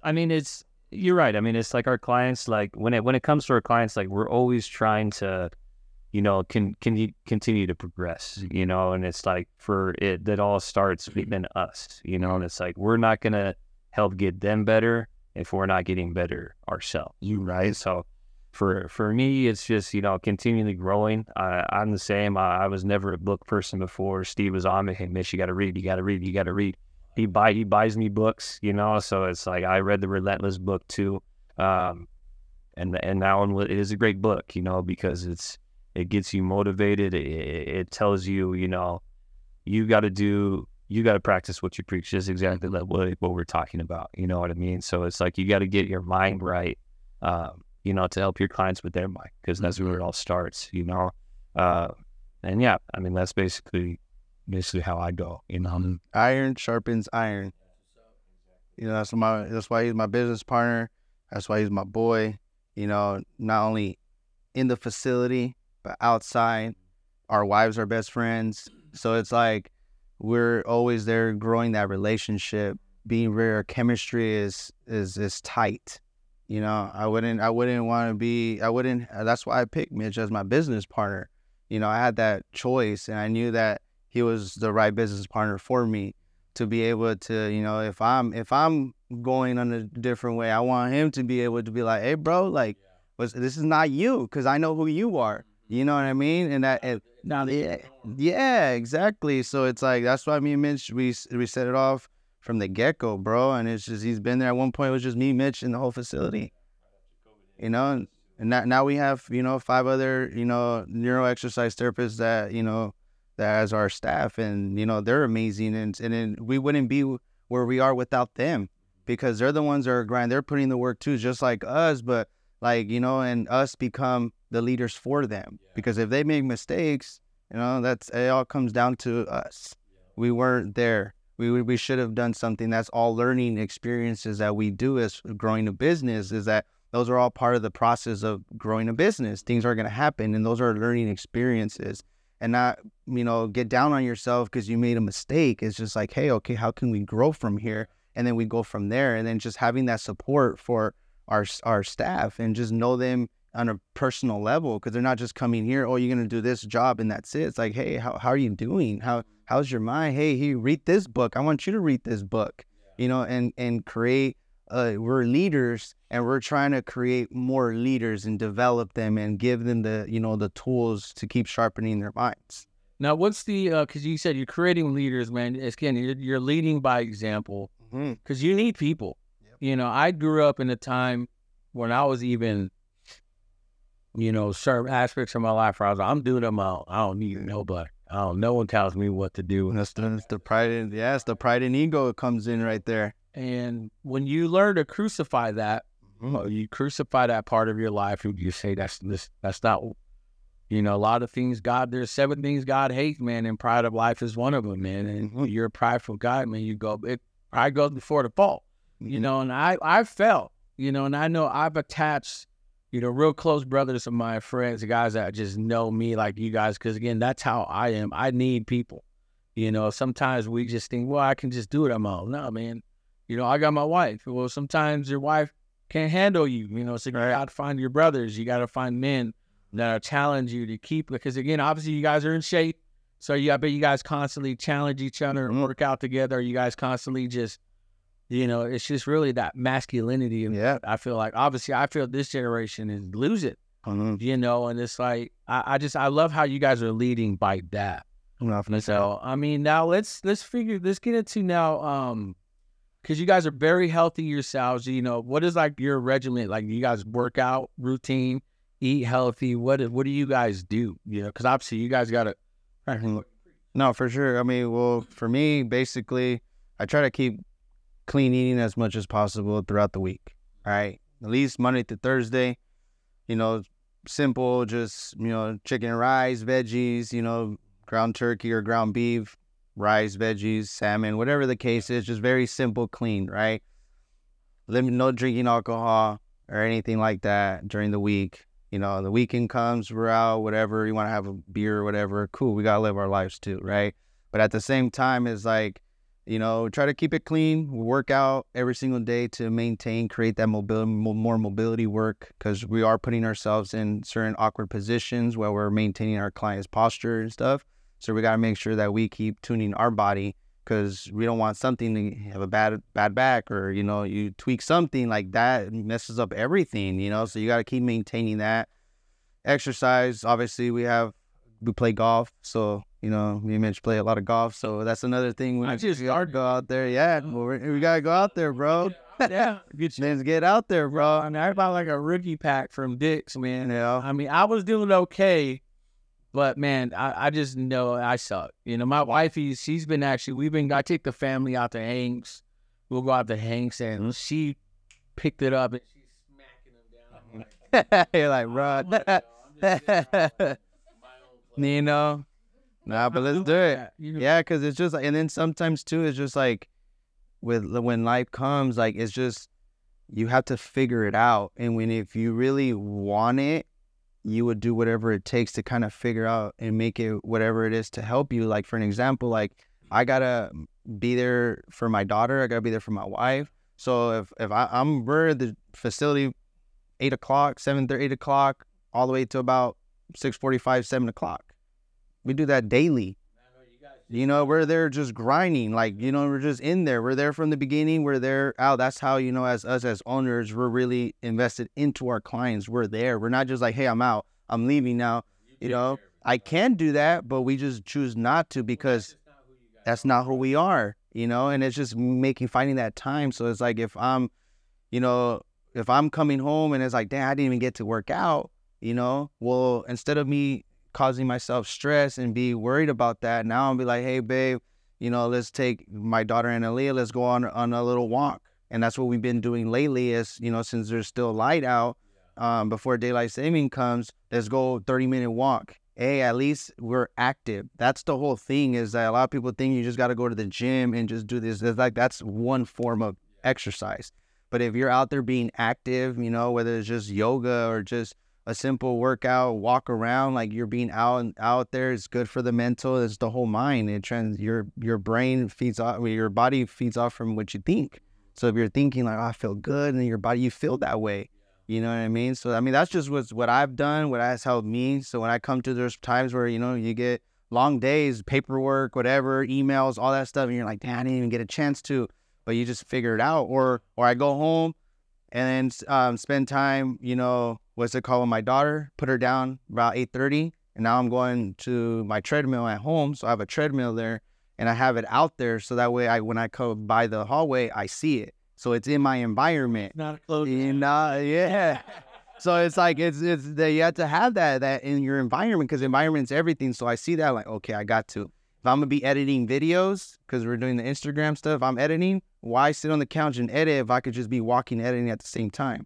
S3: I mean, it's you're right. I mean, it's like our clients. Like when it when it comes to our clients, like we're always trying to, you know, can can you continue to progress, mm-hmm. you know, and it's like for it that all starts mm-hmm. within us, you know, and it's like we're not gonna help get them better if we're not getting better ourselves. You right? So for for me, it's just you know continually growing. I, I'm the same. I, I was never a book person before. Steve was on me. Hey, Mitch, you got to read. You got to read. You got to read. He buy he buys me books, you know. So it's like I read the Relentless book too, um, and and that one it is a great book, you know, because it's it gets you motivated. It, it tells you, you know, you got to do you got to practice what you preach. Just exactly like what what we're talking about. You know what I mean? So it's like you got to get your mind right. Um, you know, to help your clients with their mind, because that's where it all starts, you know. Uh, and yeah, I mean, that's basically basically how I go, you know. Mm-hmm.
S1: iron sharpens iron. You know, that's my that's why he's my business partner. That's why he's my boy. You know, not only in the facility, but outside. Our wives are best friends. So it's like we're always there growing that relationship. Being rare chemistry is is is tight. You know, I wouldn't I wouldn't want to be I wouldn't that's why I picked Mitch as my business partner. You know, I had that choice and I knew that he was the right business partner for me to be able to, you know, if I'm if I'm going on a different way, I want him to be able to be like, "Hey, bro, like, was this is not you because I know who you are." You know what I mean? And that, and,
S2: now
S1: yeah, yeah, exactly. So it's like that's why me and Mitch we we set it off from the get go, bro. And it's just he's been there at one point. It was just me, Mitch, and the whole facility. You know, and, and now now we have you know five other you know neuro exercise therapists that you know as our staff, and you know they're amazing, and and then we wouldn't be where we are without them because they're the ones that are grind. They're putting the work too, just like us, but like you know, and us become the leaders for them because if they make mistakes, you know, that's it. All comes down to us. We weren't there. We we- we should have done something. That's all learning experiences that we do as growing a business. Is that those are all part of the process of growing a business. Things are going to happen, and those are learning experiences. And not you know get down on yourself because you made a mistake. It's just like, hey, okay, how can we grow from here? And then we go from there. And then just having that support for our our staff and just know them on a personal level because they're not just coming here. Oh, you're gonna do this job and that's it. It's like, hey, how how are you doing? How how's your mind? Hey, he read this book. I want you to read this book. You know, and and create. Uh, we're leaders and we're trying to create more leaders and develop them and give them the you know the tools to keep sharpening their minds.
S2: Now, what's the? Because you said you're creating leaders, man. Again, you're, you're leading by example
S1: Mm-hmm.
S2: because you need people. You know, I grew up in a time when I was even, you know, certain aspects of my life where I was, like, I'm doing them all. I don't need nobody. I don't. No one tells me what to do.
S1: That's the, that's the pride yeah, it's the pride and ego comes in right there.
S2: And when you learn to crucify that, you crucify that part of your life, and you say that's this, that's not. You know, a lot of things God. There's seven things God hates, man, and pride of life is one of them, man. And
S1: Mhm.
S2: you're a prideful guy, man. You go, it, pride goes before the fall. you
S1: Mhm.
S2: know, and I I felt, you know, and I know I've attached, you know, real close brothers of my friends, guys that just know me like you guys, because again, that's how I am. I need people. You know, sometimes we just think, well, I can just do it on my own. No, man. You know, I got my wife. Well, sometimes your wife can't handle you. You know, so you got to find your brothers. You got to find men that challenge you to keep. Because again, obviously, you guys are in shape. So you, I bet you guys constantly challenge each other and
S1: Mhm.
S2: work out together. You guys constantly just, you know, it's just really that masculinity. And
S1: Yeah.
S2: I feel like, obviously, I feel this generation is lose it,
S1: Mhm.
S2: you know, and it's like, I, I just, I love how you guys are leading by that. So I mean, now let's let's figure let's get into now, um, because you guys are very healthy yourselves. You know, what is like your regimen? Like you guys work out routine, eat healthy. What what do you guys do? You know, because obviously you guys got to.
S1: No, for sure. I mean, well, for me, basically, I try to keep clean eating as much as possible throughout the week. All right. At least Monday to Thursday, you know, simple, just, you know, chicken and rice, veggies, you know, ground turkey or ground beef, rice, veggies, salmon, whatever the case is, just very simple, clean, right? Limit, no drinking alcohol or anything like that during the week. You know, the weekend comes, we're out, whatever. You want to have a beer or whatever. Cool. We got to live our lives too, right? But at the same time, it's like, you know, try to keep it clean. Work out every single day to maintain, create that mobility, more mobility work because we are putting ourselves in certain awkward positions while we're maintaining our client's posture and stuff. So we got to make sure that we keep tuning our body because we don't want something to have a bad bad back or you know you tweak something like that messes up everything you know? So you got to keep maintaining that exercise. Obviously we have we play golf so you know me and Mitch play a lot of golf so that's another thing. We
S2: I just started.
S1: go out there. Yeah we gotta go out there bro.
S2: Yeah, get you.
S1: get out there bro.
S2: I mean, I bought like a rookie pack from Dick's, man.
S1: know
S2: I mean, I was doing okay, but man, I, I just know I suck. You know, my wifey, she's been actually, we've been, I take the family out to Hanks. We'll go out to Hanks, and mm-hmm. she picked it up and she's smacking them down. I'm mm-hmm. like,
S1: you're like bro
S2: "Oh my God, I'm just sitting around my own place."
S1: you know nah but let's do it
S2: Yeah, you know,
S1: Yeah, because it's just and then sometimes too, it's just like with when life comes, like it's just you have to figure it out, and when if you really want it, you would do whatever it takes to kind of figure out and make it whatever it is to help you. Like for an example, like I gotta be there for my daughter, I gotta be there for my wife. So if if I, I'm we're at the facility eight o'clock, seven thirty, eight o'clock, all the way to about six forty five, seven o'clock. We do that daily. You know, we're there just grinding. Like, you know, we're just in there. We're there from the beginning. We're there out. That's how, you know, as us as owners, we're really invested into our clients. We're there. We're not just like, hey, I'm out. I'm leaving now. You know, I can do that, but we just choose not to because that's not who we are, you know, and it's just making finding that time. So it's like if I'm, you know, if I'm coming home and it's like, damn, I didn't even get to work out, you know, well, instead of me causing myself stress and be worried about that, now I'll be like, hey, babe, you know, let's take my daughter and Aaliyah, let's go on on a little walk. And that's what we've been doing lately is, you know, since there's still light out, um, before daylight saving comes, let's go 30 minute walk. Hey, at least we're active. That's the whole thing is that a lot of people think you just got to go to the gym and just do this. It's like that's one form of exercise. But if you're out there being active, you know, whether it's just yoga or just a simple workout, walk around, like you're being out and out there, it's good for the mental, it's the whole mind. It trans your your brain feeds off your body feeds off from what you think. So if you're thinking like, oh, I feel good, and your body you feel that way. You know what I mean? So I mean that's just what's what I've done, what has helped me. So when I come to those times where you know you get long days, paperwork, whatever, emails, all that stuff, and you're like, damn, I didn't even get a chance to, but you just figure it out. Or or I go home and then um, spend time, you know, what's it called with my daughter, put her down about eight thirty, and now I'm going to my treadmill at home, so I have a treadmill there, and I have it out there, so that way I when I come by the hallway, I see it, so it's in my environment.
S2: Not a close.
S1: And uh, yeah. So it's like it's it's that you have to have that that in your environment because environment's everything. So I see that like okay, I got to. If I'm gonna be editing videos because we're doing the Instagram stuff, I'm editing. Why sit on the couch and edit if I could just be walking editing at the same time?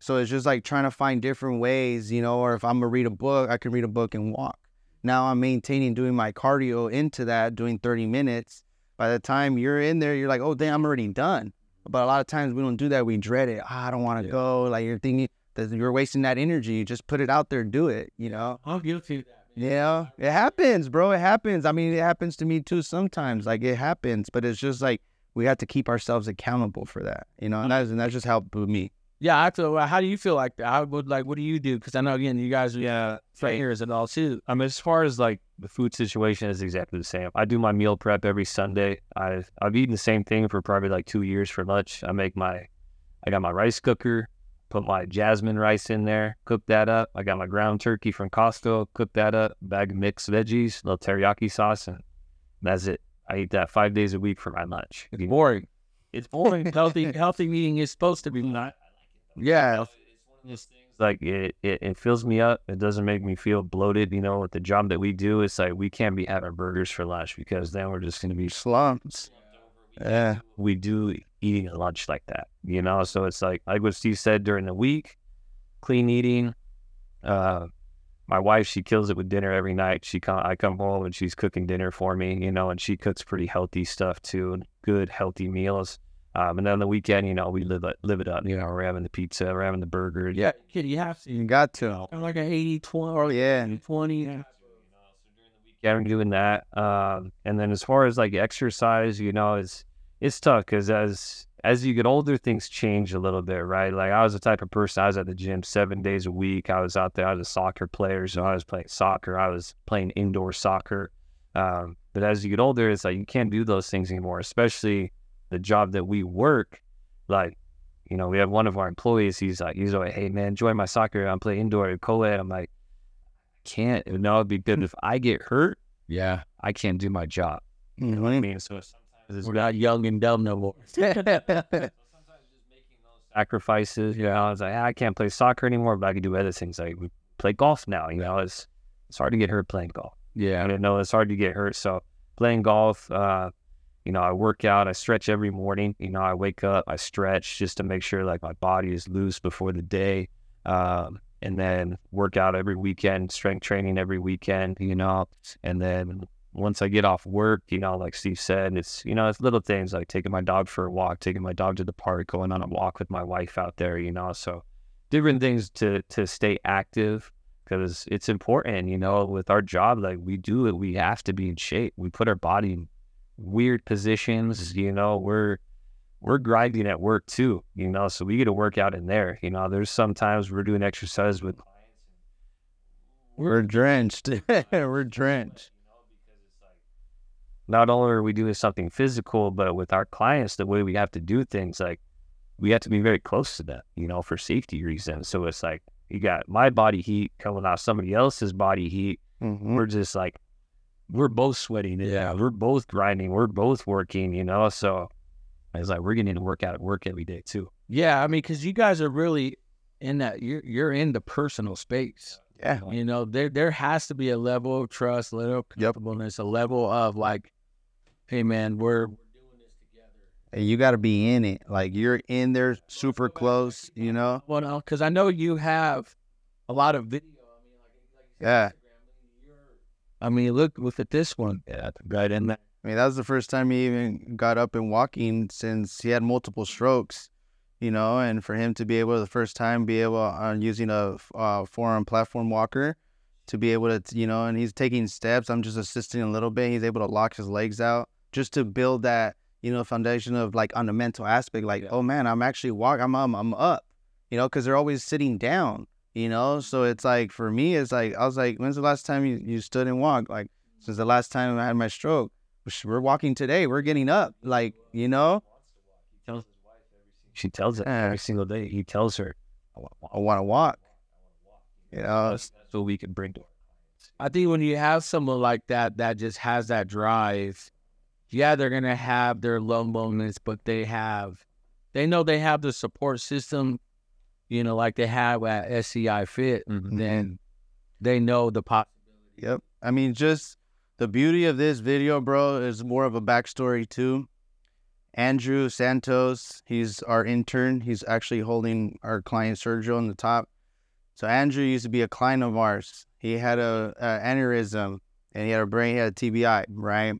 S1: So it's just like trying to find different ways, you know. Or if I'm gonna read a book, I can read a book and walk. Now I'm maintaining doing my cardio into that, doing 30 minutes. By the time you're in there, you're like, oh damn, I'm already done. But a lot of times we don't do that. We dread it. Ah, I don't want to
S2: Yeah.
S1: go. Like you're thinking that you're wasting that energy. You just put it out there, do it. You know.
S2: I'm guilty of that. man.
S1: Yeah, it happens, bro. It happens. I mean, it happens to me too sometimes. Like it happens, but it's just like we have to keep ourselves accountable for that. You know, and that's and that's just helped me.
S2: Yeah, I feel. How do you feel like that? I would like. What do you do? Because I know again, you guys are
S3: Yeah.
S2: trainers and all too.
S3: I mean, as far as like the food situation is exactly the same. I do my meal prep every Sunday. I I've eaten the same thing for probably like two years for lunch. I make my, I got my rice cooker, put my jasmine rice in there, cook that up. I got my ground turkey from Costco, cook that up, bag of mixed veggies, little teriyaki sauce, and that's it. I eat that five days a week for my lunch.
S2: It's boring.
S3: It's boring.
S2: healthy, healthy eating is supposed to be not.
S1: Yeah, It's one of those things
S3: like it, it, it fills me up. It doesn't make me feel bloated. You know, with the job that we do, it's like we can't be having burgers for lunch because then we're just going to be.
S1: slumps. Yeah,
S3: We do eating a lunch like that, you know. So it's like like what Steve said during the week, clean eating. Uh, my wife, she kills it with dinner every night. She come, I come home and she's cooking dinner for me, you know, and she cooks pretty healthy stuff too, good healthy meals. Um, and then on the weekend, you know, we live it, live it up. You know, we're having the pizza, we're having the burger.
S2: Yeah, kid, you have to.
S1: you got to.
S2: Kind of like an 80 20 or
S1: Yeah.
S2: 20.
S3: yeah, I'm doing that. Um, and then as far as like exercise, you know, it's it's tough because as as you get older, things change a little bit, right? Like I was the type of person I was at the gym seven days a week. I was out there. I was a soccer player, so I was playing soccer. I was playing indoor soccer. Um, but as you get older, it's like you can't do those things anymore, especially the job that we work. Like, you know, we have one of our employees. He's like, he's like, hey man, join my soccer. I'm playing indoor co-ed. I'm like, can't. No, it'd be good if I get hurt,
S2: Yeah.
S3: I can't do my job.
S1: You know what
S3: I
S1: I mean?
S3: so sometimes it's
S2: We're not young and dumb no more.
S3: So sometimes just making those sacrifices. You know, I was like, "Ah, I can't play soccer anymore, but I can do other things. Like we play golf now. You know, it's it's hard to get hurt playing golf. I
S2: yeah.
S3: didn't know it's hard to get hurt. So playing golf, uh, you know, I work out, I stretch every morning. You know, I wake up, I stretch just to make sure like my body is loose before the day. Um, and then work out every weekend, strength training every weekend, you know, and then once I get off work, you know, like Steve said, it's, you know, it's little things like taking my dog for a walk, taking my dog to the park, going on a walk with my wife out there, you know, so different things to, to stay active because it's important, you know, with our job, like we do it, we have to be in shape. We put our body weird positions, you know, we're, we're grinding at work too, you know, so we get to work out in there. You know, there's sometimes we're doing exercise with
S1: We're drenched. We're drenched.
S3: not only are we doing something physical, but with our clients, the way we have to do things, like we have to be very close to them, you know, for safety reasons. So it's like you got my body heat coming off somebody else's body heat.
S1: Mhm.
S3: We're just like, we're both sweating. Yeah. We're both grinding. We're both working, you know? So it's like we're getting to work out at work every day too.
S2: Yeah. I mean, because you guys are really in that, you're, you're in the personal space.
S1: Yeah.
S2: You know, there there has to be a level of trust, a level of
S1: Yep.
S2: a level of like, hey man, we're doing this together.
S1: And you got to be in it. Like you're in there super close, you know?
S2: well, no, because I know you have a lot of video.
S1: Yeah.
S2: I mean, look, look at this one. Yeah, right in there.
S1: I mean, that was the first time he even got up and walking since he had multiple strokes, you know, and for him to be able, the first time, be able on using a uh, forearm platform walker to be able to, you know, and he's taking steps. I'm just assisting a little bit. He's able to lock his legs out just to build that, you know, foundation of like on the mental aspect, like,
S2: Yeah.
S1: oh man, I'm actually walk, I'm, I'm, I'm up, you know, because they're always sitting down, you know. So it's like for me, it's like I was like, when's the last time you, you stood and walked? Like since the last time I had my stroke. We're walking today. We're getting up, like you know.
S3: She tells it every single day. He tells her,
S1: I want to walk. You know,
S3: so we can bring to
S2: I think when you have someone like that that just has that drive, yeah, they're gonna have their low moments, but they have, they know they have the support system, you know, like they have at SCI Fit.
S3: Mhm.
S2: Then they know the possibility.
S1: Yep. I mean, just the beauty of this video, bro, is more of a backstory too. Andrew Santos, he's our intern. He's actually holding our client Sergio on the top. So Andrew used to be a client of ours. He had a, a aneurysm and he had a brain, he had a TBI, right?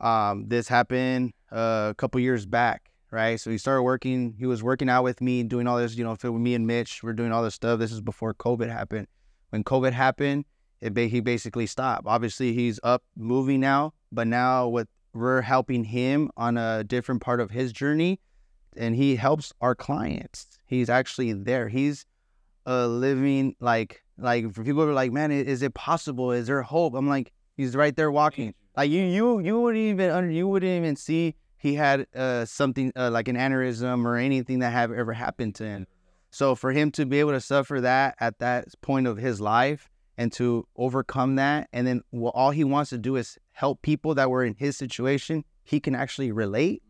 S1: Um, this happened uh, a couple years back, right? So he started working. He was working out with me, doing all this, you know, with me and Mitch. We're doing all this stuff. This is before COVID happened. When COVID happened, it ba- he basically stopped. Obviously, he's up moving now, but now with we're helping him on a different part of his journey, and he helps our clients. He's actually there. He's a living like like for people who are like, man, is it possible? Is there hope? I'm like, he's right there walking. Like you you you wouldn't even under you wouldn't even see he had uh something uh, like an aneurysm or anything that have ever happened to him. So for him to be able to suffer that at that point of his life and to overcome that, and then well, all he wants to do is help people that were in his situation, he can actually relate.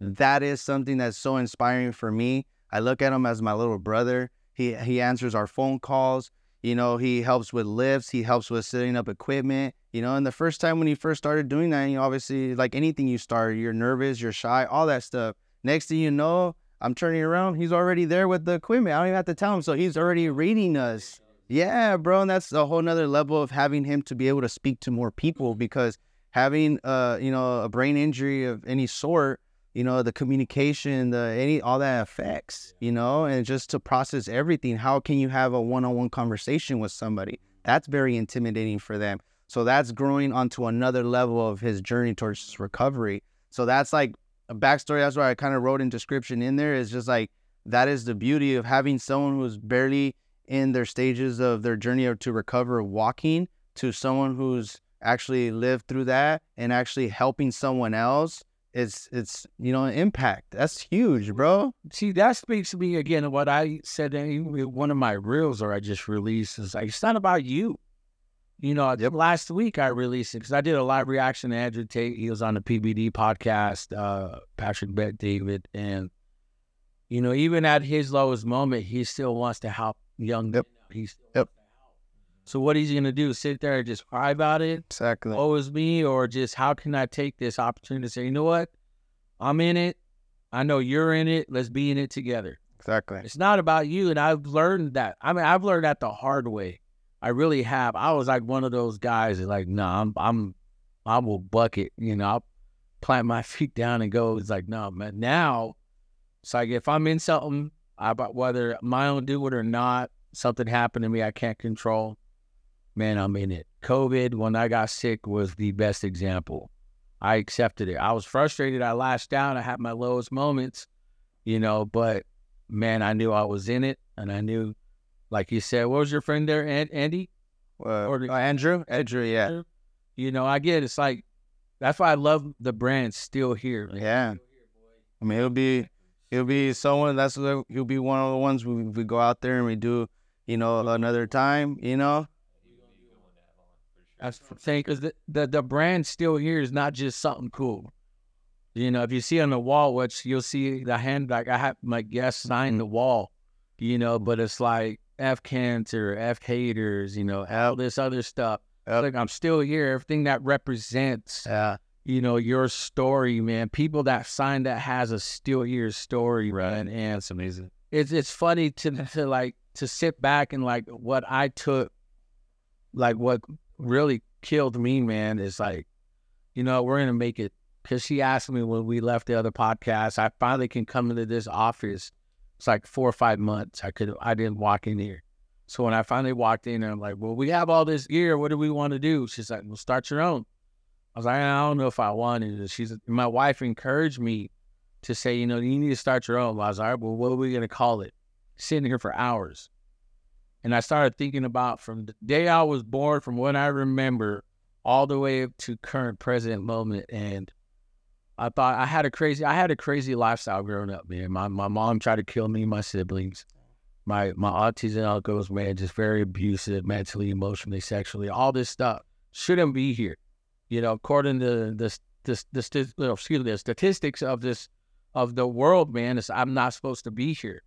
S1: That is something that's so inspiring for me. I look at him as my little brother. He he answers our phone calls. You know, he helps with lifts. He helps with setting up equipment. You know, and the first time when he first started doing that, you obviously, like anything you start, you're nervous, you're shy, all that stuff. Next thing you know, I'm turning around. He's already there with the equipment. I don't even have to tell him. So he's already reading us. Yeah, bro. And that's a whole nother level of having him to be able to speak to more people because having uh, you know, a brain injury of any sort, you know, the communication, the any all that affects, you know, and just to process everything. How can you have a one-on-one conversation with somebody? That's very intimidating for them. So that's growing onto another level of his journey towards his recovery. So that's like a backstory. That's why I kind of wrote in description in there. Is just like that is the beauty of having someone who's barely in their stages of their journey to recover walking to someone who's actually lived through that and actually helping someone else. It's it's you know an impact. That's huge, bro.
S2: See, that speaks to me again what I said in one of my reels or I just released. Is like it's not about you. You know, last week I released it because I did a live reaction to Andrew Tate. He was on the PBD podcast, uh, Patrick Bet David, and you know, even at his lowest moment, he still wants to help young.
S1: Yep.
S2: men. He still
S1: Yep.
S2: To. So what he's gonna do? Sit there and just cry about it?
S1: Exactly.
S2: Oh, is me, or just how can I take this opportunity to say, you know what, I'm in it. I know you're in it. Let's be in it together.
S1: Exactly.
S2: It's not about you, and I've learned that. I mean, I've learned that the hard way. I really have. I was like one of those guys that like, no, nah, I'm, I'm, I will bucket. You know, I'll plant my feet down and go. It's like, no, man. Now, it's like if I'm in something, about whether my own do it or not, something happened to me I can't control. Man, I'm in it. COVID, when I got sick, was the best example. I accepted it. I was frustrated. I lashed out. I had my lowest moments, you know, but man, I knew I was in it. And I knew, like you said, what was your friend there, An- Andy?
S1: Uh,
S2: Or
S1: oh, Andrew. Andrew. Yeah.
S2: You know, I get it. it's like, that's why I love the brand still here. Like,
S1: Yeah. I mean, he'll be he'll be someone that's he'll be one of the ones we we go out there and we do you know another time. You know.
S2: That's the thing, because the, the, the brand still here is not just something cool. You know, if you see on the wall, which you'll see the handbag. I have my guest sign mm-hmm. the wall, you know, but it's like F cancer, F haters, you know, all this other stuff.
S1: Yep.
S2: Like I'm still here. Everything that represents,
S1: Yeah.
S2: you know, your story, man. People that sign that has a still here story, right? And
S3: That's amazing.
S2: it's it's funny to to like to sit back and like what I took, like what really killed me, man, is like, you know, we're gonna make it. Cause she asked me when we left the other podcast, I finally can come into this office. It's like four or five months. I could I didn't walk in here. So when I finally walked in, I'm like, well, we have all this gear. What do we want to do? She's like, well, start your own. I was like, I don't know if I wanted it. She's my wife encouraged me to say, you know, you need to start your own. I was like, well, what are we gonna call it? sitting here for hours. And I started thinking about from the day I was born, from what I remember, all the way up to current present moment. And I thought I had a crazy, I had a crazy lifestyle growing up, man. My my mom tried to kill me, my siblings. My my aunties and uncles, man, just very abusive, mentally, emotionally, sexually, all this stuff shouldn't be here. You know, according to the the the, the excuse me, the statistics of this of the world, man, is I'm not supposed to be here.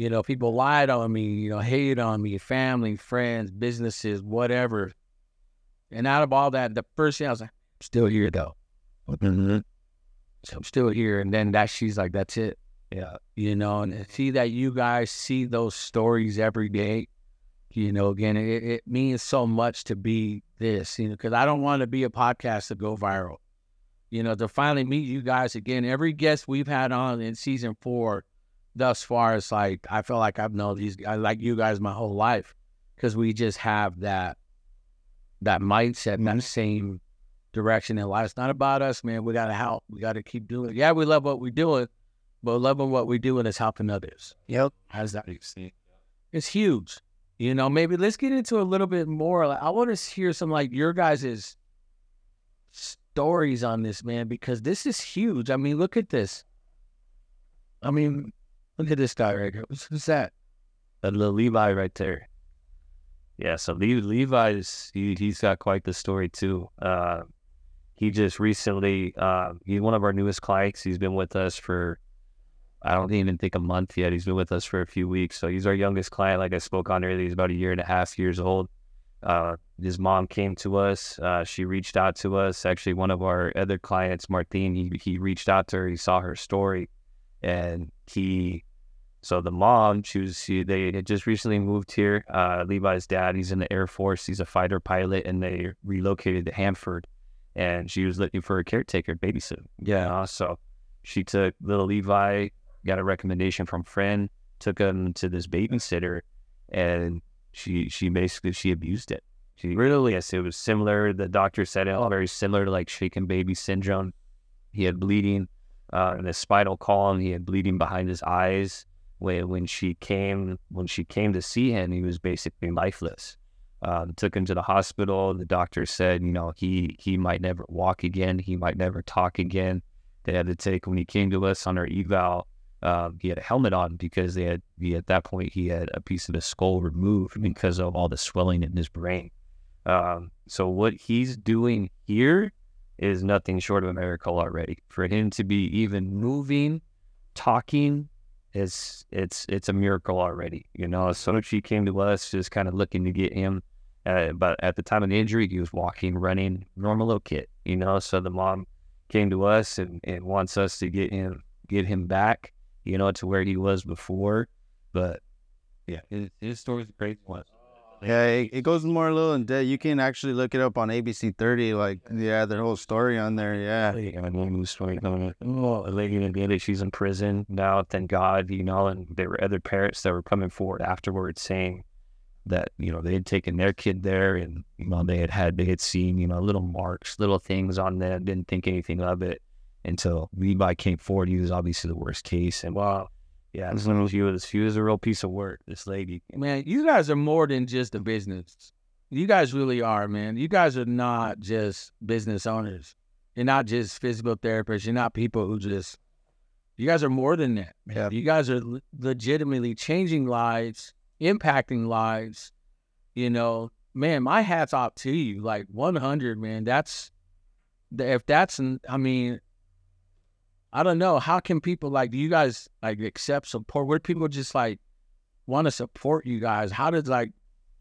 S2: You know, people lied on me, you know, hated on me, family, friends, businesses, whatever. And out of all that, the first thing I was like, I'm still here though. Mm-hmm. So I'm still here. And then that she's like, that's it. Yeah. You know, and see that you guys see those stories every day. You know, again, it, it means so much to be this, you know, because I don't want to be a podcast to go viral. You know, to finally meet you guys again. Every guest we've had on in season four thus far, it's like I feel like I've known these I like you guys my whole life because we just have that that mindset, mm-hmm. that same direction in life. It's not about us, man. We gotta help. We gotta keep doing it. Yeah, we love what we're doing, but loving what we're doing is helping others.
S1: Yep.
S2: How's that? It's huge. You know, maybe let's get into a little bit more. Like, I want to hear some like your guys's stories on this, man, because this is huge. I mean, look at this. I mean, Look at this guy right here. Who's, what's that?
S3: That little Levi right there. Yeah, so Le- Levi's he he's got quite the story too. Uh, he just recently uh, he's one of our newest clients. He's been with us for I don't even think a month yet. He's been with us for a few weeks. So he's our youngest client. Like I spoke on earlier, he's about a year and a half years old. Uh, his mom came to us. Uh, she reached out to us. Actually, one of our other clients, Martin, he he reached out to her. He saw her story, and he so the mom, she was she, they had just recently moved here. Uh, Levi's dad, he's in the Air Force. He's a fighter pilot, and they relocated to Hanford. And she was looking for a caretaker, babysitter. Yeah. so she took little Levi, got a recommendation from friend, took him to this babysitter, and she she basically she abused it. She really, yes, it was similar. The doctor said it all very similar to like shaken baby syndrome. He had bleeding uh, in his spinal column. He had bleeding behind his eyes when when she came when she came to see him, he was basically lifeless. Um, took him to the hospital. The doctor said, you know, he he might never walk again. He might never talk again. They had to take when he came to us on our eval. Um, he had a helmet on because they had he, at that point he had a piece of his skull removed because of all the swelling in his brain. Um, so what he's doing here is nothing short of a miracle already. For him to be even moving, talking, it's it's it's a miracle already. You know, so she came to us just kind of looking to get him. Uh, but at the time of the injury, he was walking, running, normal little kid. You know, so the mom came to us and, and wants us to get him get him back. You know, to where he was before. But yeah, his, his is a crazy one.
S1: Yeah, it, it, goes more a little in depth. You can actually look it up on ABC 30. Like, yeah, their whole story on there. Yeah.
S3: Yeah, my new story Oh, a lady in the daily she's in prison now. Thank God, you know. And there were other parents that were coming forward afterwards saying that you know they had taken their kid there, and you know they had had they had seen you know little marks, little things on them. Didn't think anything of it until Levi came forward. He was obviously the worst case, and wow yeah, mm-hmm. this one was you. She was a real piece of work. This lady,
S2: man, you guys are more than just a business. You guys really are, man. You guys are not just business owners. You're not just physical therapists. You're not people who just. You guys are more than that. Man. Yeah. You guys are legitimately changing lives, impacting lives. You know, man, my hat's off to you. Like 100, man. That's if that's. I mean, I don't know. How can people like do you guys like accept support? Where people just like want to support you guys? How does like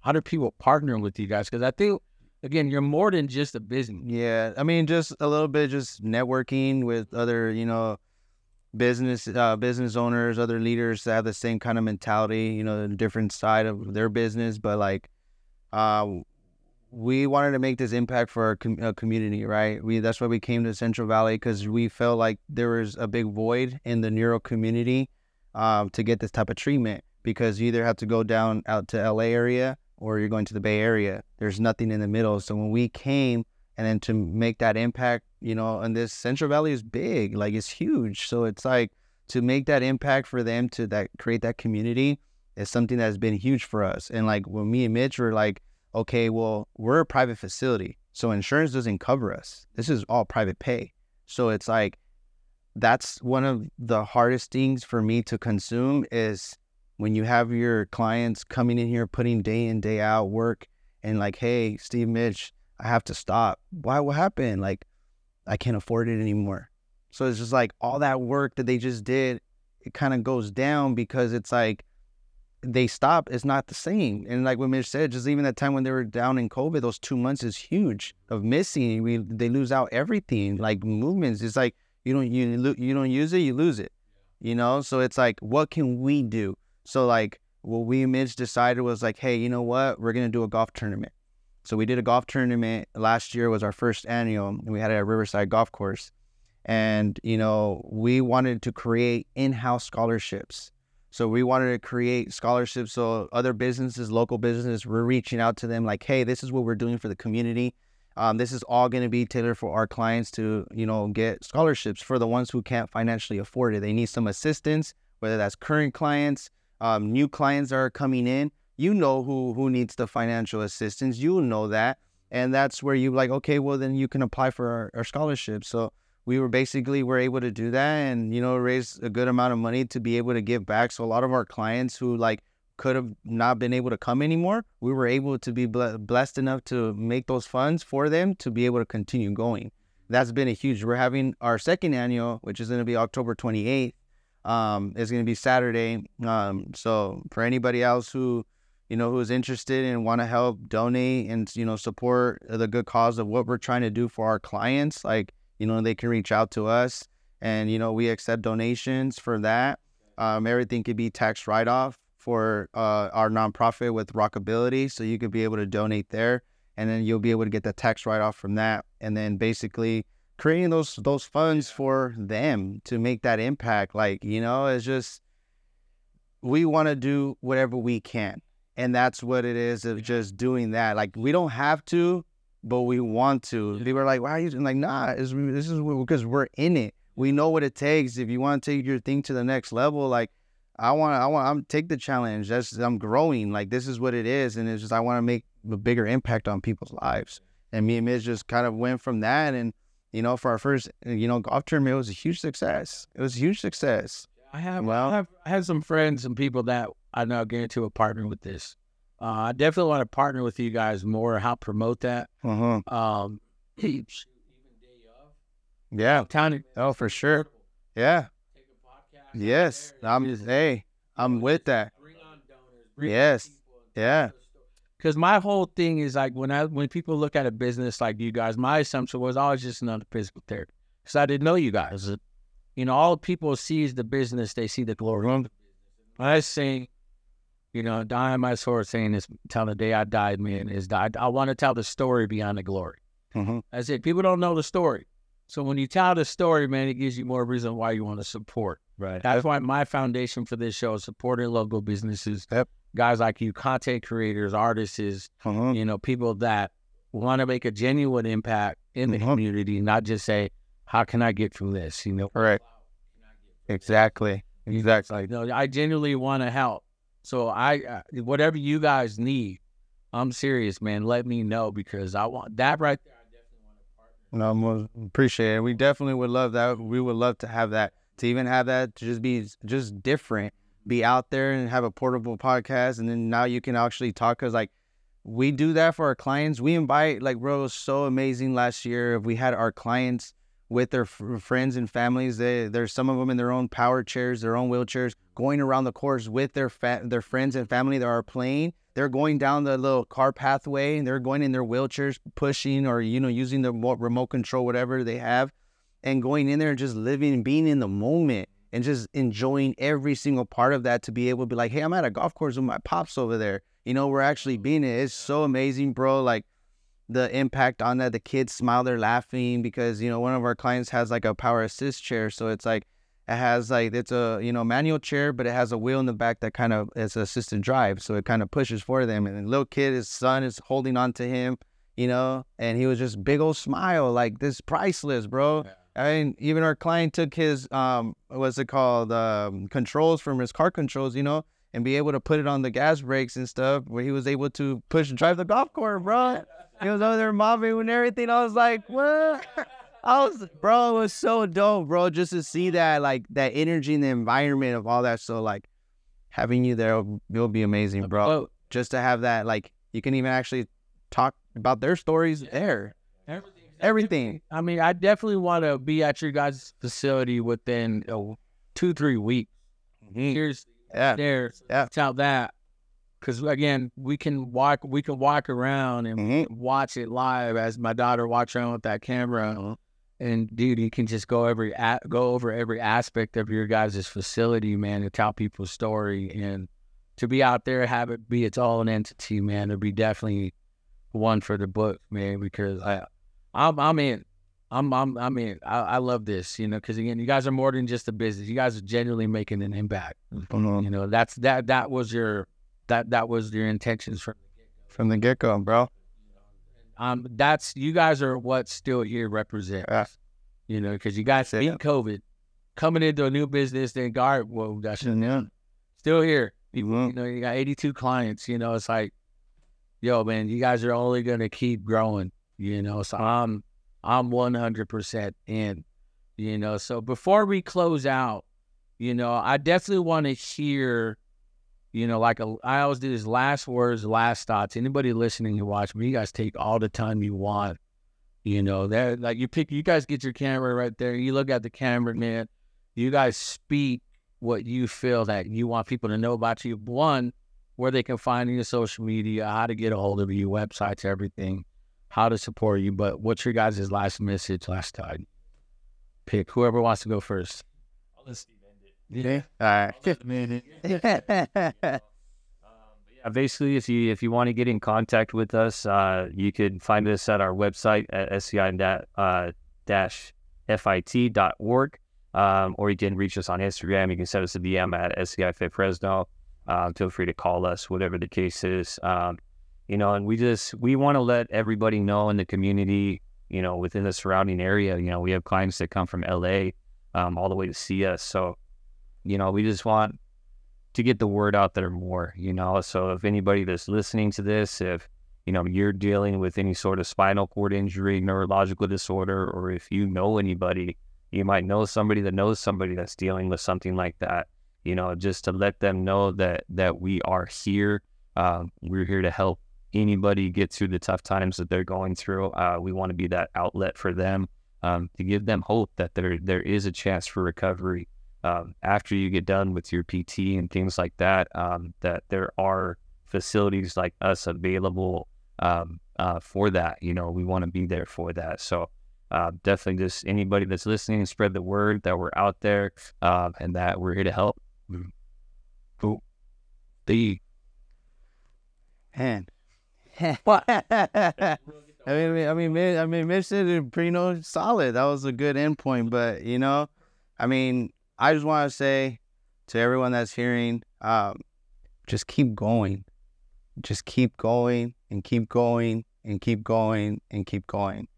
S2: how do people partner with you guys? Because I think again, you're more than just a business.
S1: Yeah, I mean, just a little bit, just networking with other, you know, business uh, business owners, other leaders that have the same kind of mentality, you know, different side of their business, but like, uh, we wanted to make this impact for our com- uh, community, right? We that's why we came to Central Valley because we felt like there was a big void in the neuro community um, to get this type of treatment because you either have to go down out to LA area or you're going to the Bay Area. There's nothing in the middle. So when we came and then to make that impact, you know, and this Central Valley is big, like it's huge. So it's like to make that impact for them to that create that community is something that's been huge for us. And like when me and Mitch were like, okay, well, we're a private facility. So insurance doesn't cover us. This is all private pay. So it's like that's one of the hardest things for me to consume is when you have your clients coming in here putting day in day out work and like hey steve mitch i have to stop why what happened like i can't afford it anymore so it's just like all that work that they just did it kind of goes down because it's like they stop it's not the same and like what mitch said just even that time when they were down in covid those two months is huge of missing we they lose out everything like movements it's like you don't you you don't use it you lose it you know? So it's like what can we do? So like what we and Mitch decided was like hey you know what? We're gonna do a golf tournament. So we did a golf tournament last year was our first annual and we had it at riverside golf course and you know we wanted to create in-house scholarships so we wanted to create scholarships so other businesses local businesses we're reaching out to them like hey this is what we're doing for the community. Um, this is all going to be tailored for our clients to you know get scholarships for the ones who can't financially afford it. They need some assistance whether that's current clients um, new clients that are coming in. You know who who needs the financial assistance. You know that. And that's where you like okay well then you can apply for our, our scholarship so we were basically were able to do that and you know raise a good amount of money to be able to give back. So a lot of our clients who like could have not been able to come anymore we were able to be ble- blessed enough to make those funds for them to be able to continue going. That's been a huge we're having our second annual which is going to be october 28th um is going to be saturday um so for anybody else who you know who's interested and want to help donate and you know support the good cause of what we're trying to do for our clients like you know they can reach out to us and you know we accept donations for that. Um, everything could be tax write-off for uh, our nonprofit with rockability so you could be able to donate there and then you'll be able to get the tax write-off from that. And then basically creating those those funds for them to make that impact like you know it's just we want to do whatever we can. And that's what it is of just doing that. Like we don't have to but we want to. People are like why are you doing like nah this is because we're in it. We know what it takes. If you want to take your thing to the next level like i want i want i'm take the challenge. That's i'm growing. Like this is what it is and it's just i want to make a bigger impact on people's lives. And me and Mitch just kind of went from that and you know for our first you know golf tournament it was a huge success. It was a huge success.
S2: I have,
S1: Well-
S2: I have, I have some friends and people that I know get into a partner with this. Uh, I definitely want to partner with you guys more, help promote that.
S1: uh-huh
S2: Um,
S1: yeah
S2: Tony,
S1: oh for sure yeah yes i'm just, hey i'm with that Yes. Yeah.
S2: Because my whole thing is like when I when people look at a business like you guys, my assumption was I was just another physical therapy because I didn't know you guys. You know, all people see is the business; they see the glory. When I say, you know, dying my sword, saying this, tell the day I died, man, is died. I want to tell the story beyond the glory.
S1: Mhm.
S2: That's it. People don't know the story, so when you tell the story, man, it gives you more reason why you want to support.
S3: Right.
S2: That's why my foundation for this show is supporting local businesses.
S1: Yep.
S2: Guys like you, content creators, artists,
S1: Uh-huh.
S2: you know, people that want to make a genuine impact in the
S1: Mhm.
S2: community, not just say, "How can I get through this?" You know,
S1: Right. Exactly. Exactly.
S2: like, no, I genuinely want to help. So I, uh, whatever you guys need, I'm serious, man. Let me know because I want that right there. I definitely want a partner.
S1: No, mo- appreciate it. We definitely would love that. We would love to have that. To even have that to just be just different, be out there and have a portable podcast, and then now you can actually talk. Cause like we do that for our clients. We invite like bro, it was so amazing last year. If we had our clients with their f- friends and families, they there's some of them in their own power chairs, their own wheelchairs, going around the course with their fa- their friends and family that are playing. They're going down the little car pathway and they're going in their wheelchairs, pushing or you know using the remote control, whatever they have, and going in there and just living and being in the moment and just enjoying every single part of that to be able to be like, hey, I'm at a golf course with my pops over there. You know, we're actually being it. It's so amazing, bro. Like the impact on that. The kids smile, they're laughing because you know one of our clients has like a power assist chair, so it's like it has like it's a you know manual chair, but it has a wheel in the back that kind of is assisted drive, so it kind of pushes for them. And the little kid, his son, is holding on to him, you know, and he was just big old smile, like this priceless, bro. I mean, even our client took his um, what's it called, um, controls from his car controls, you know, and be able to put it on the gas brakes and stuff, where he was able to push and drive the golf cart, bro. He was over there mobbing and everything. I was like, what? I was, bro, it was so dope, bro, just to see that, like, that energy and the environment of all that. So, like, having you there will, will be amazing, bro.
S2: Well,
S1: Just to have that, like, you can even actually talk about their stories there. Everything.
S2: I mean, I definitely want to be at your guys' facility within uh, two, three weeks. Here's
S1: Yeah.
S2: there,
S1: Yeah.
S2: tell that, because again, we can walk, we can walk around and
S1: Mhm.
S2: watch it live as my daughter walks around with that camera. And dude, you can just go every a- go over every aspect of your guys' facility, man, to tell people's story. And to be out there, have it be its own entity, man, it'd be definitely one for the book, man. Because I, I'm, I'm in. I'm, I'm, I'm in. I, I love this, you know, because again, you guys are more than just a business. You guys are genuinely making an impact.
S1: Mhm.
S2: You know, that's that. That was your, that that was your intentions from
S1: From the get go, bro.
S2: um, that's you guys are what still here represents.
S1: Yeah.
S2: You know, because you guys beat COVID, coming into a new business, then guard, well, that's
S1: Yeah.
S2: still here. You,
S1: Mhm.
S2: you know, you got 82 clients. You know, it's like, yo, man, you guys are only gonna keep growing. You know, so I'm, I'm 100% in. You know, so before we close out, you know, I definitely want to hear. You know, like a, I always do this last words, last thoughts. Anybody listening who watch me, you guys take all the time you want. You know, that like you pick, you guys get your camera right there. You look at the camera, man. You guys speak what you feel that you want people to know about you. One, where they can find you on social media, how to get a hold of you, websites, everything, how to support you. But what's your guys' last message, last time? Pick whoever wants to go first.
S1: Yeah. All right.
S3: Yeah, basically, if you if you want to get in contact with us, uh, you can find us at our website at sci da- uh, fit dot org, um, or you can reach us on Instagram. You can send us a DM at SCI Fit Fresno. Uh, feel free to call us, whatever the case is. Um, you know, and we just we want to let everybody know in the community, you know, within the surrounding area. You know, we have clients that come from LA um, all the way to see us, so you know, we just want to get the word out there more, you know. So if anybody that's listening to this, if you know you're dealing with any sort of spinal cord injury, neurological disorder, or if you know anybody, you might know somebody that knows somebody that's dealing with something like that, you know, just to let them know that that we are here. Um, we're here to help anybody get through the tough times that they're going through. Uh, we want to be that outlet for them um, to give them hope that there there is a chance for recovery um, after you get done with your PT and things like that, um, that there are facilities like us available um, uh, for that. You know, we want to be there for that. So uh, definitely, just anybody that's listening, spread the word that we're out there uh, and that we're here to help.
S2: The
S1: Man. I mean, I mean, Mi- I mean, Mitch did it pretty no solid. That was a good endpoint, but you know, I mean, I just want to say to everyone that's hearing, um, just keep going, just keep going and keep going and keep going and keep going.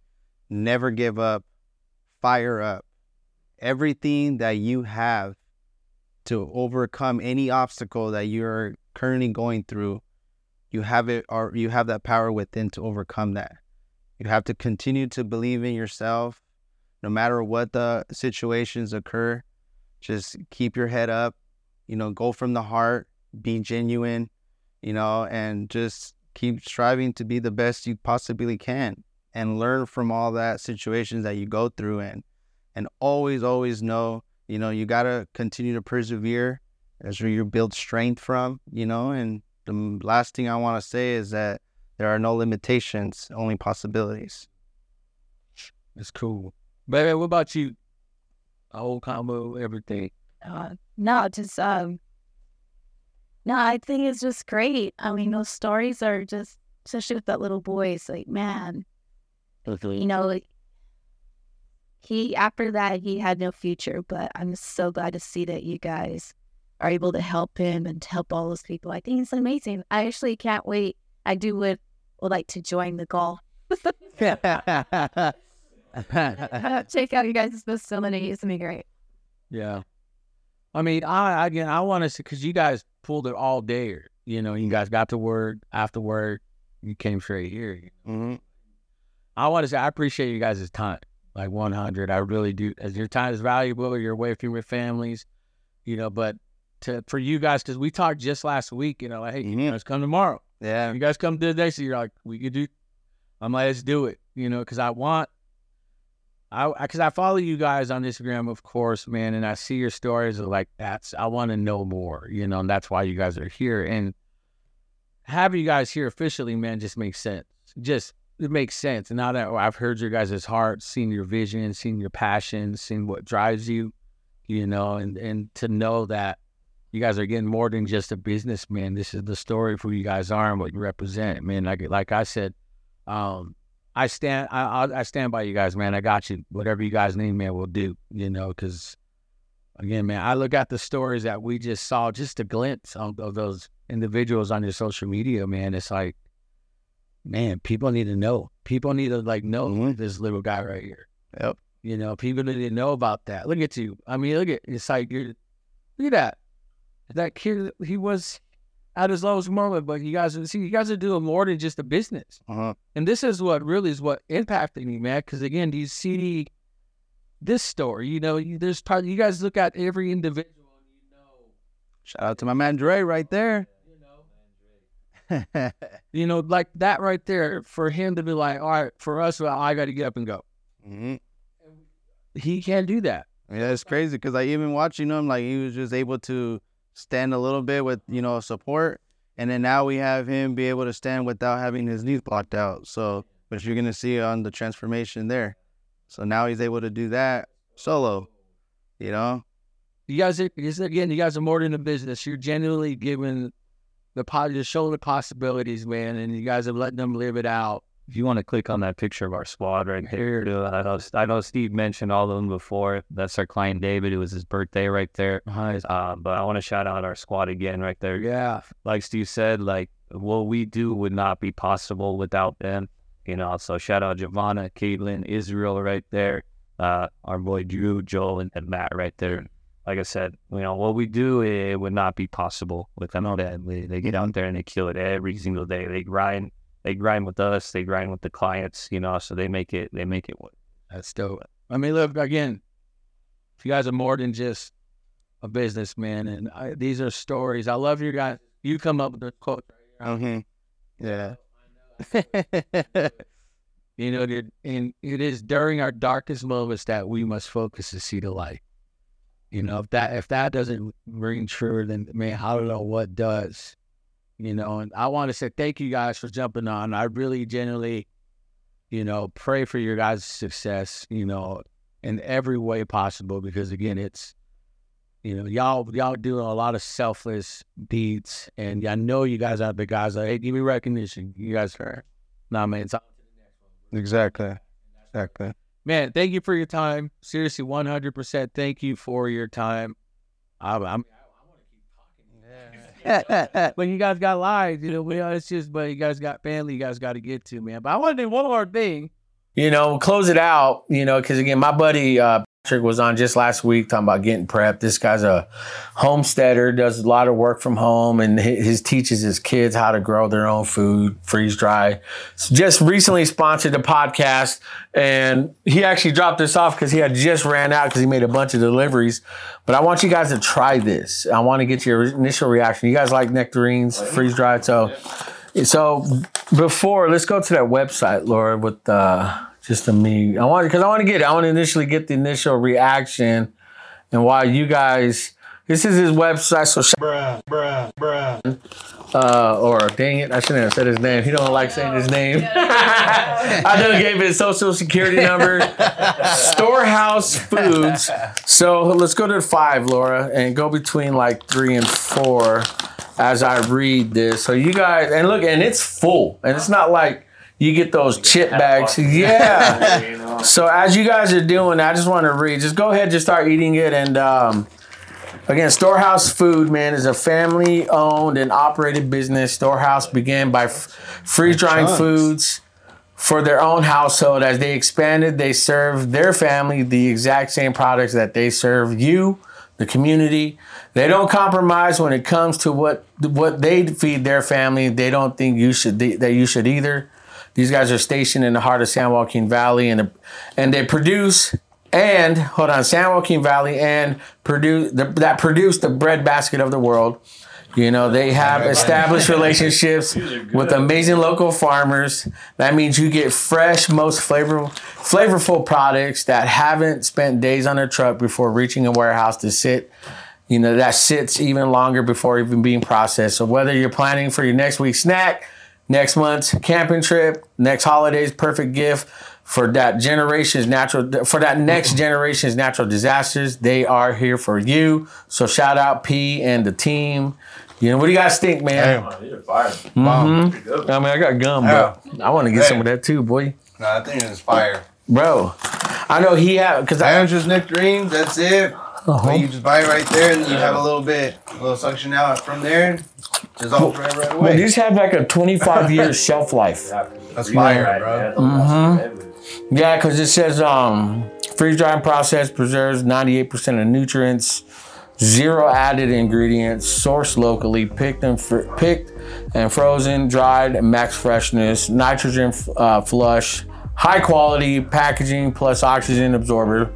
S1: Never give up. Fire up. Everything that you have to overcome any obstacle that you're currently going through, you have it or you have that power within to overcome that. You have to continue to believe in yourself no matter what the situations occur. Just keep your head up, you know, go from the heart, be genuine, you know, and just keep striving to be the best you possibly can and learn from all that situations that you go through and and always always know, you know, you got to continue to persevere. That's where you build strength from, you know, and the last thing I want to say is that there are no limitations, only possibilities.
S2: It's cool. Baby, what about you? A whole combo, everything.
S4: Uh, no, just um, no, I think it's just great. I mean, those stories are just, especially with that little boy. It's like, man, you know, like, he after that he had no future. But I'm so glad to see that you guys are able to help him and help all those people. I think it's amazing. I actually can't wait. I do would would like to join the golf. Check out you guys' facility. It's gonna be great.
S2: Yeah. I mean, I again, I want to say because you guys pulled it all day. You know, you guys got to work after work. You came straight here.
S1: hmm
S2: I want to say I appreciate you guys' time, like 100. I really do. As your time is valuable, you're away from your families, you know. But to for you guys, because we talked just last week, you know, like, hey, you
S1: Mhm.
S2: guys come tomorrow.
S1: Yeah.
S2: You guys come to the day, so you're like, we could do. I'm like, let's do it, you know, because I want. I because I follow you guys on Instagram, of course, man, and I see your stories. Like that's I want to know more, you know, and that's why you guys are here. And having you guys here officially, man, just makes sense. Just it makes sense. And now that I've heard your guys' heart, seen your vision, seen your passion, seen what drives you, you know, and and to know that you guys are getting more than just a businessman. This is the story of who you guys are and what you represent, man. Like like I said, um, I stand I I I stand by you guys, man. I got you. Whatever you guys need, man, we'll do. You know, because again, man, I look at the stories that we just saw, just a glimpse of, of those individuals on your social media, man. It's like, man, people need to know. People need to like know
S1: Mhm.
S2: this little guy right here.
S1: Yep.
S2: You know, people need to know about that. Look at you. I mean, look at it's like you're look at that. That kid, he was at his lowest moment, but you guys see, you guys are doing more than just a business.
S1: Uh-huh.
S2: And this is what really is what impacted me, man. Because again, do you see this story, you know, you, there's part you guys look at every individual you know,
S1: Shout out to my man Dre right there.
S2: you know, you know, like that right there for him to be like, all right, for us, well, I got to get up and go.
S1: hmm
S2: He can't do that.
S1: Yeah, it's crazy because I even watching him, like he was just able to stand a little bit with you know support, and then now we have him be able to stand without having his knees blocked out. So, which you're gonna see on the transformation there. So now he's able to do that solo. You know,
S2: You guys, are, again, you guys are more than a business. You're genuinely giving the just showing the possibilities, man, and you guys are letting them live it out.
S3: If you want to click on that picture of our squad right here, I know, I know Steve mentioned all of them before. That's our client David. It was his birthday right there.
S2: Nice.
S3: Uh, but I want to shout out our squad again right there.
S2: Yeah.
S3: Like Steve said, like what we do would not be possible without them. You know, so shout out Giovanna, Caitlin, Israel right there. Uh, our boy Drew, Joel, and, and Matt right there. Like I said, you know, what we do, it would not be possible without them. They, they get out there and they kill it every single day. They grind, they grind with us, they grind with the clients, you know, so they make it, they make it work.
S2: That's dope. I mean, look again. If you guys are more than just a businessman, and I, these are stories. I love you guys. You come up with the quote.
S1: hmm yeah.
S2: You know, it- and it is during our darkest moments that we must focus to see the light. You know, if that if that doesn't ring true, then man, I don't know what does. You know, and I want to say thank you guys for jumping on. I really genuinely, you know, pray for your guys' success. You know, in every way possible because again, it's you know y'all y'all doing a lot of selfless deeds, and I know you guys are the guys like, hey, give me recognition. You guys are, nah, man, it's
S1: exactly. Exactly.
S2: man, thank you for your time. Seriously, one hundred percent. Thank you for your time. I'm, I'm but you guys got lives, you know. It's just, but you guys got family. You guys got to get to, man. But I want to do one more thing.
S5: you know, close it out, you know, because again, my buddy uh, Patrick was on just last week talking about getting prepped. This guy's a homesteader, does a lot of work from home, and he, his teaches his kids how to grow their own food, freeze dry. Just recently sponsored a podcast, and he actually dropped this off because he had just ran out because he made a bunch of deliveries. But I want you guys to try this. I want to get your initial reaction. You guys like nectarines, freeze dried, so. So before, let's go to that website, Laura, with uh, just to me. I want because I want to get I want to initially get the initial reaction, and why you guys. This is his website, so bruh, bruh, bruh. Uh, or dang it, I shouldn't have said his name. He don't like saying his name. I done gave his social security number. Storehouse Foods. So let's go to five, Laura, and go between like three and four as I read this. So you guys, and look, and it's full, and it's not like you get those chip bags. Yeah. So as you guys are doing, I just want to read. Just go ahead, just start eating it, and um, again, Storehouse Food, man, is a family-owned and operated business. Storehouse began by f- freeze drying foods for their own household. As they expanded, they served their family the exact same products that they serve you the community. They don't compromise when it comes to what what they feed their family. They don't think you should that you should either. These guys are stationed in the heart of San Joaquin Valley, and and they produce and hold on, San Joaquin Valley and produce the, that produce the bread basket of the world. You know, they have established relationships with amazing local farmers. That means you get fresh, most flavorful, flavorful products that haven't spent days on a truck before reaching a warehouse to sit. You know, that sits even longer before even being processed. So whether you're planning for your next week's snack, next month's camping trip, next holiday's perfect gift, for that generation's natural for that next generation's natural disasters. They are here for you. So shout out P and the team. You know what do you guys think, man?
S1: Damn.
S5: Mm-hmm. I mean, I got gum, but I want to get
S1: Hey.
S5: some of that too, boy.
S1: No, I think it's fire.
S5: Bro, I know he had because I
S1: just nectarines. That's it.
S5: Uh-huh.
S1: You just buy it right there, and you have a little bit, a little suction out from there. Just all right, right
S5: well,
S1: away.
S5: these have like a 25 year shelf life.
S1: That's fire, bro.
S5: Mm-hmm. Yeah, because it says um, freeze drying process preserves 98% of nutrients, zero added ingredients, sourced locally, picked and fr- picked and frozen, dried, max freshness, nitrogen uh, flush, high quality packaging plus oxygen absorber.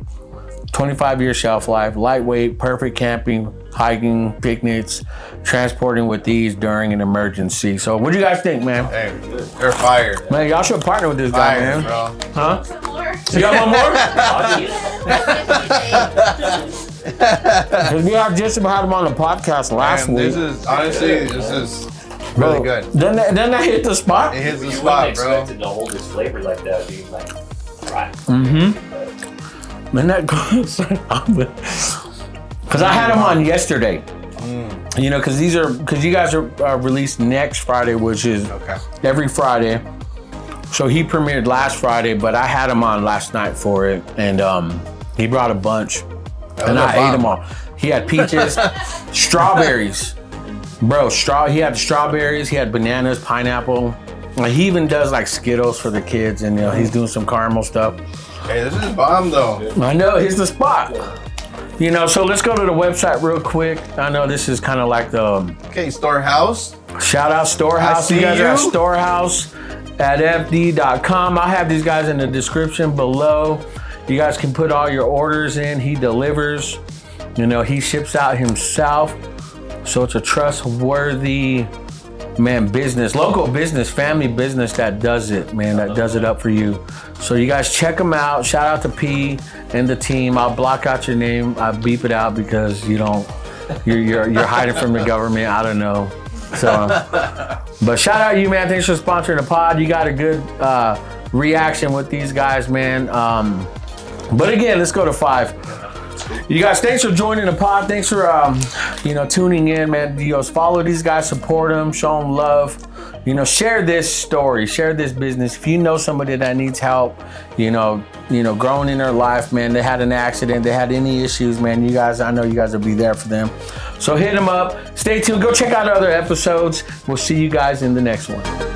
S5: 25 year shelf life, lightweight, perfect camping, hiking, picnics, transporting with ease during an emergency. So, what do you guys think, man?
S1: Hey, they're fire.
S5: Man, y'all should partner with this guy, man.
S1: bro.
S5: Huh?
S4: Some more.
S5: You got one more? Because we had just about had him on the podcast last
S1: Man,
S5: week.
S1: this is honestly, this is
S5: Bro,
S1: really good.
S5: Doesn't that, doesn't that hit the spot?
S1: It hits the
S6: You wouldn't
S1: spot,
S6: expect
S1: bro.
S6: it to hold its flavor like that, being like right.
S5: Mm-hmm. Man, that goes. Because I had him on yesterday.
S1: Mm.
S5: You know, because these are because you guys are uh, released next Friday, which is
S1: Okay.
S5: every Friday. So he premiered last Friday, but I had him on last night for it, and um, he brought a bunch, and
S1: I a
S5: I ate them all. He had peaches, strawberries, bro. Straw. He had strawberries. He had bananas, pineapple. Like, he even does like Skittles for the kids, and you know he's doing some caramel stuff.
S1: Hey, this is bomb though.
S5: I know here's the spot. You know, so let's go to the website real quick. I know this is kind of like the um,
S1: Okay, storehouse.
S5: Shout out Storehouse. You
S1: see
S5: guys are at
S1: you.
S5: Storehouse at fd.com. I'll have these guys in the description below. You guys can put all your orders in. He delivers. You know, he ships out himself. So it's a trustworthy man business, local business, family business that does it, man, that does it up for you. So you guys check them out. Shout out to P and the team. I'll block out your name. I beep it out because you don't you're you're, you're hiding from the government. I don't know. So but shout out you, man. Thanks for sponsoring the pod. You got a good uh, reaction with these guys, man. Um, but again, let's go to five. You guys, thanks for joining the pod. Thanks for um, you know tuning in, man. You know, follow these guys, support them, show them love. You know, share this story, share this business. If you know somebody that needs help, you know, you know, growing in their life, man, they had an accident, they had any issues, man. You guys, I know you guys will be there for them. So hit them up. Stay tuned. Go check out other episodes. We'll see you guys in the next one.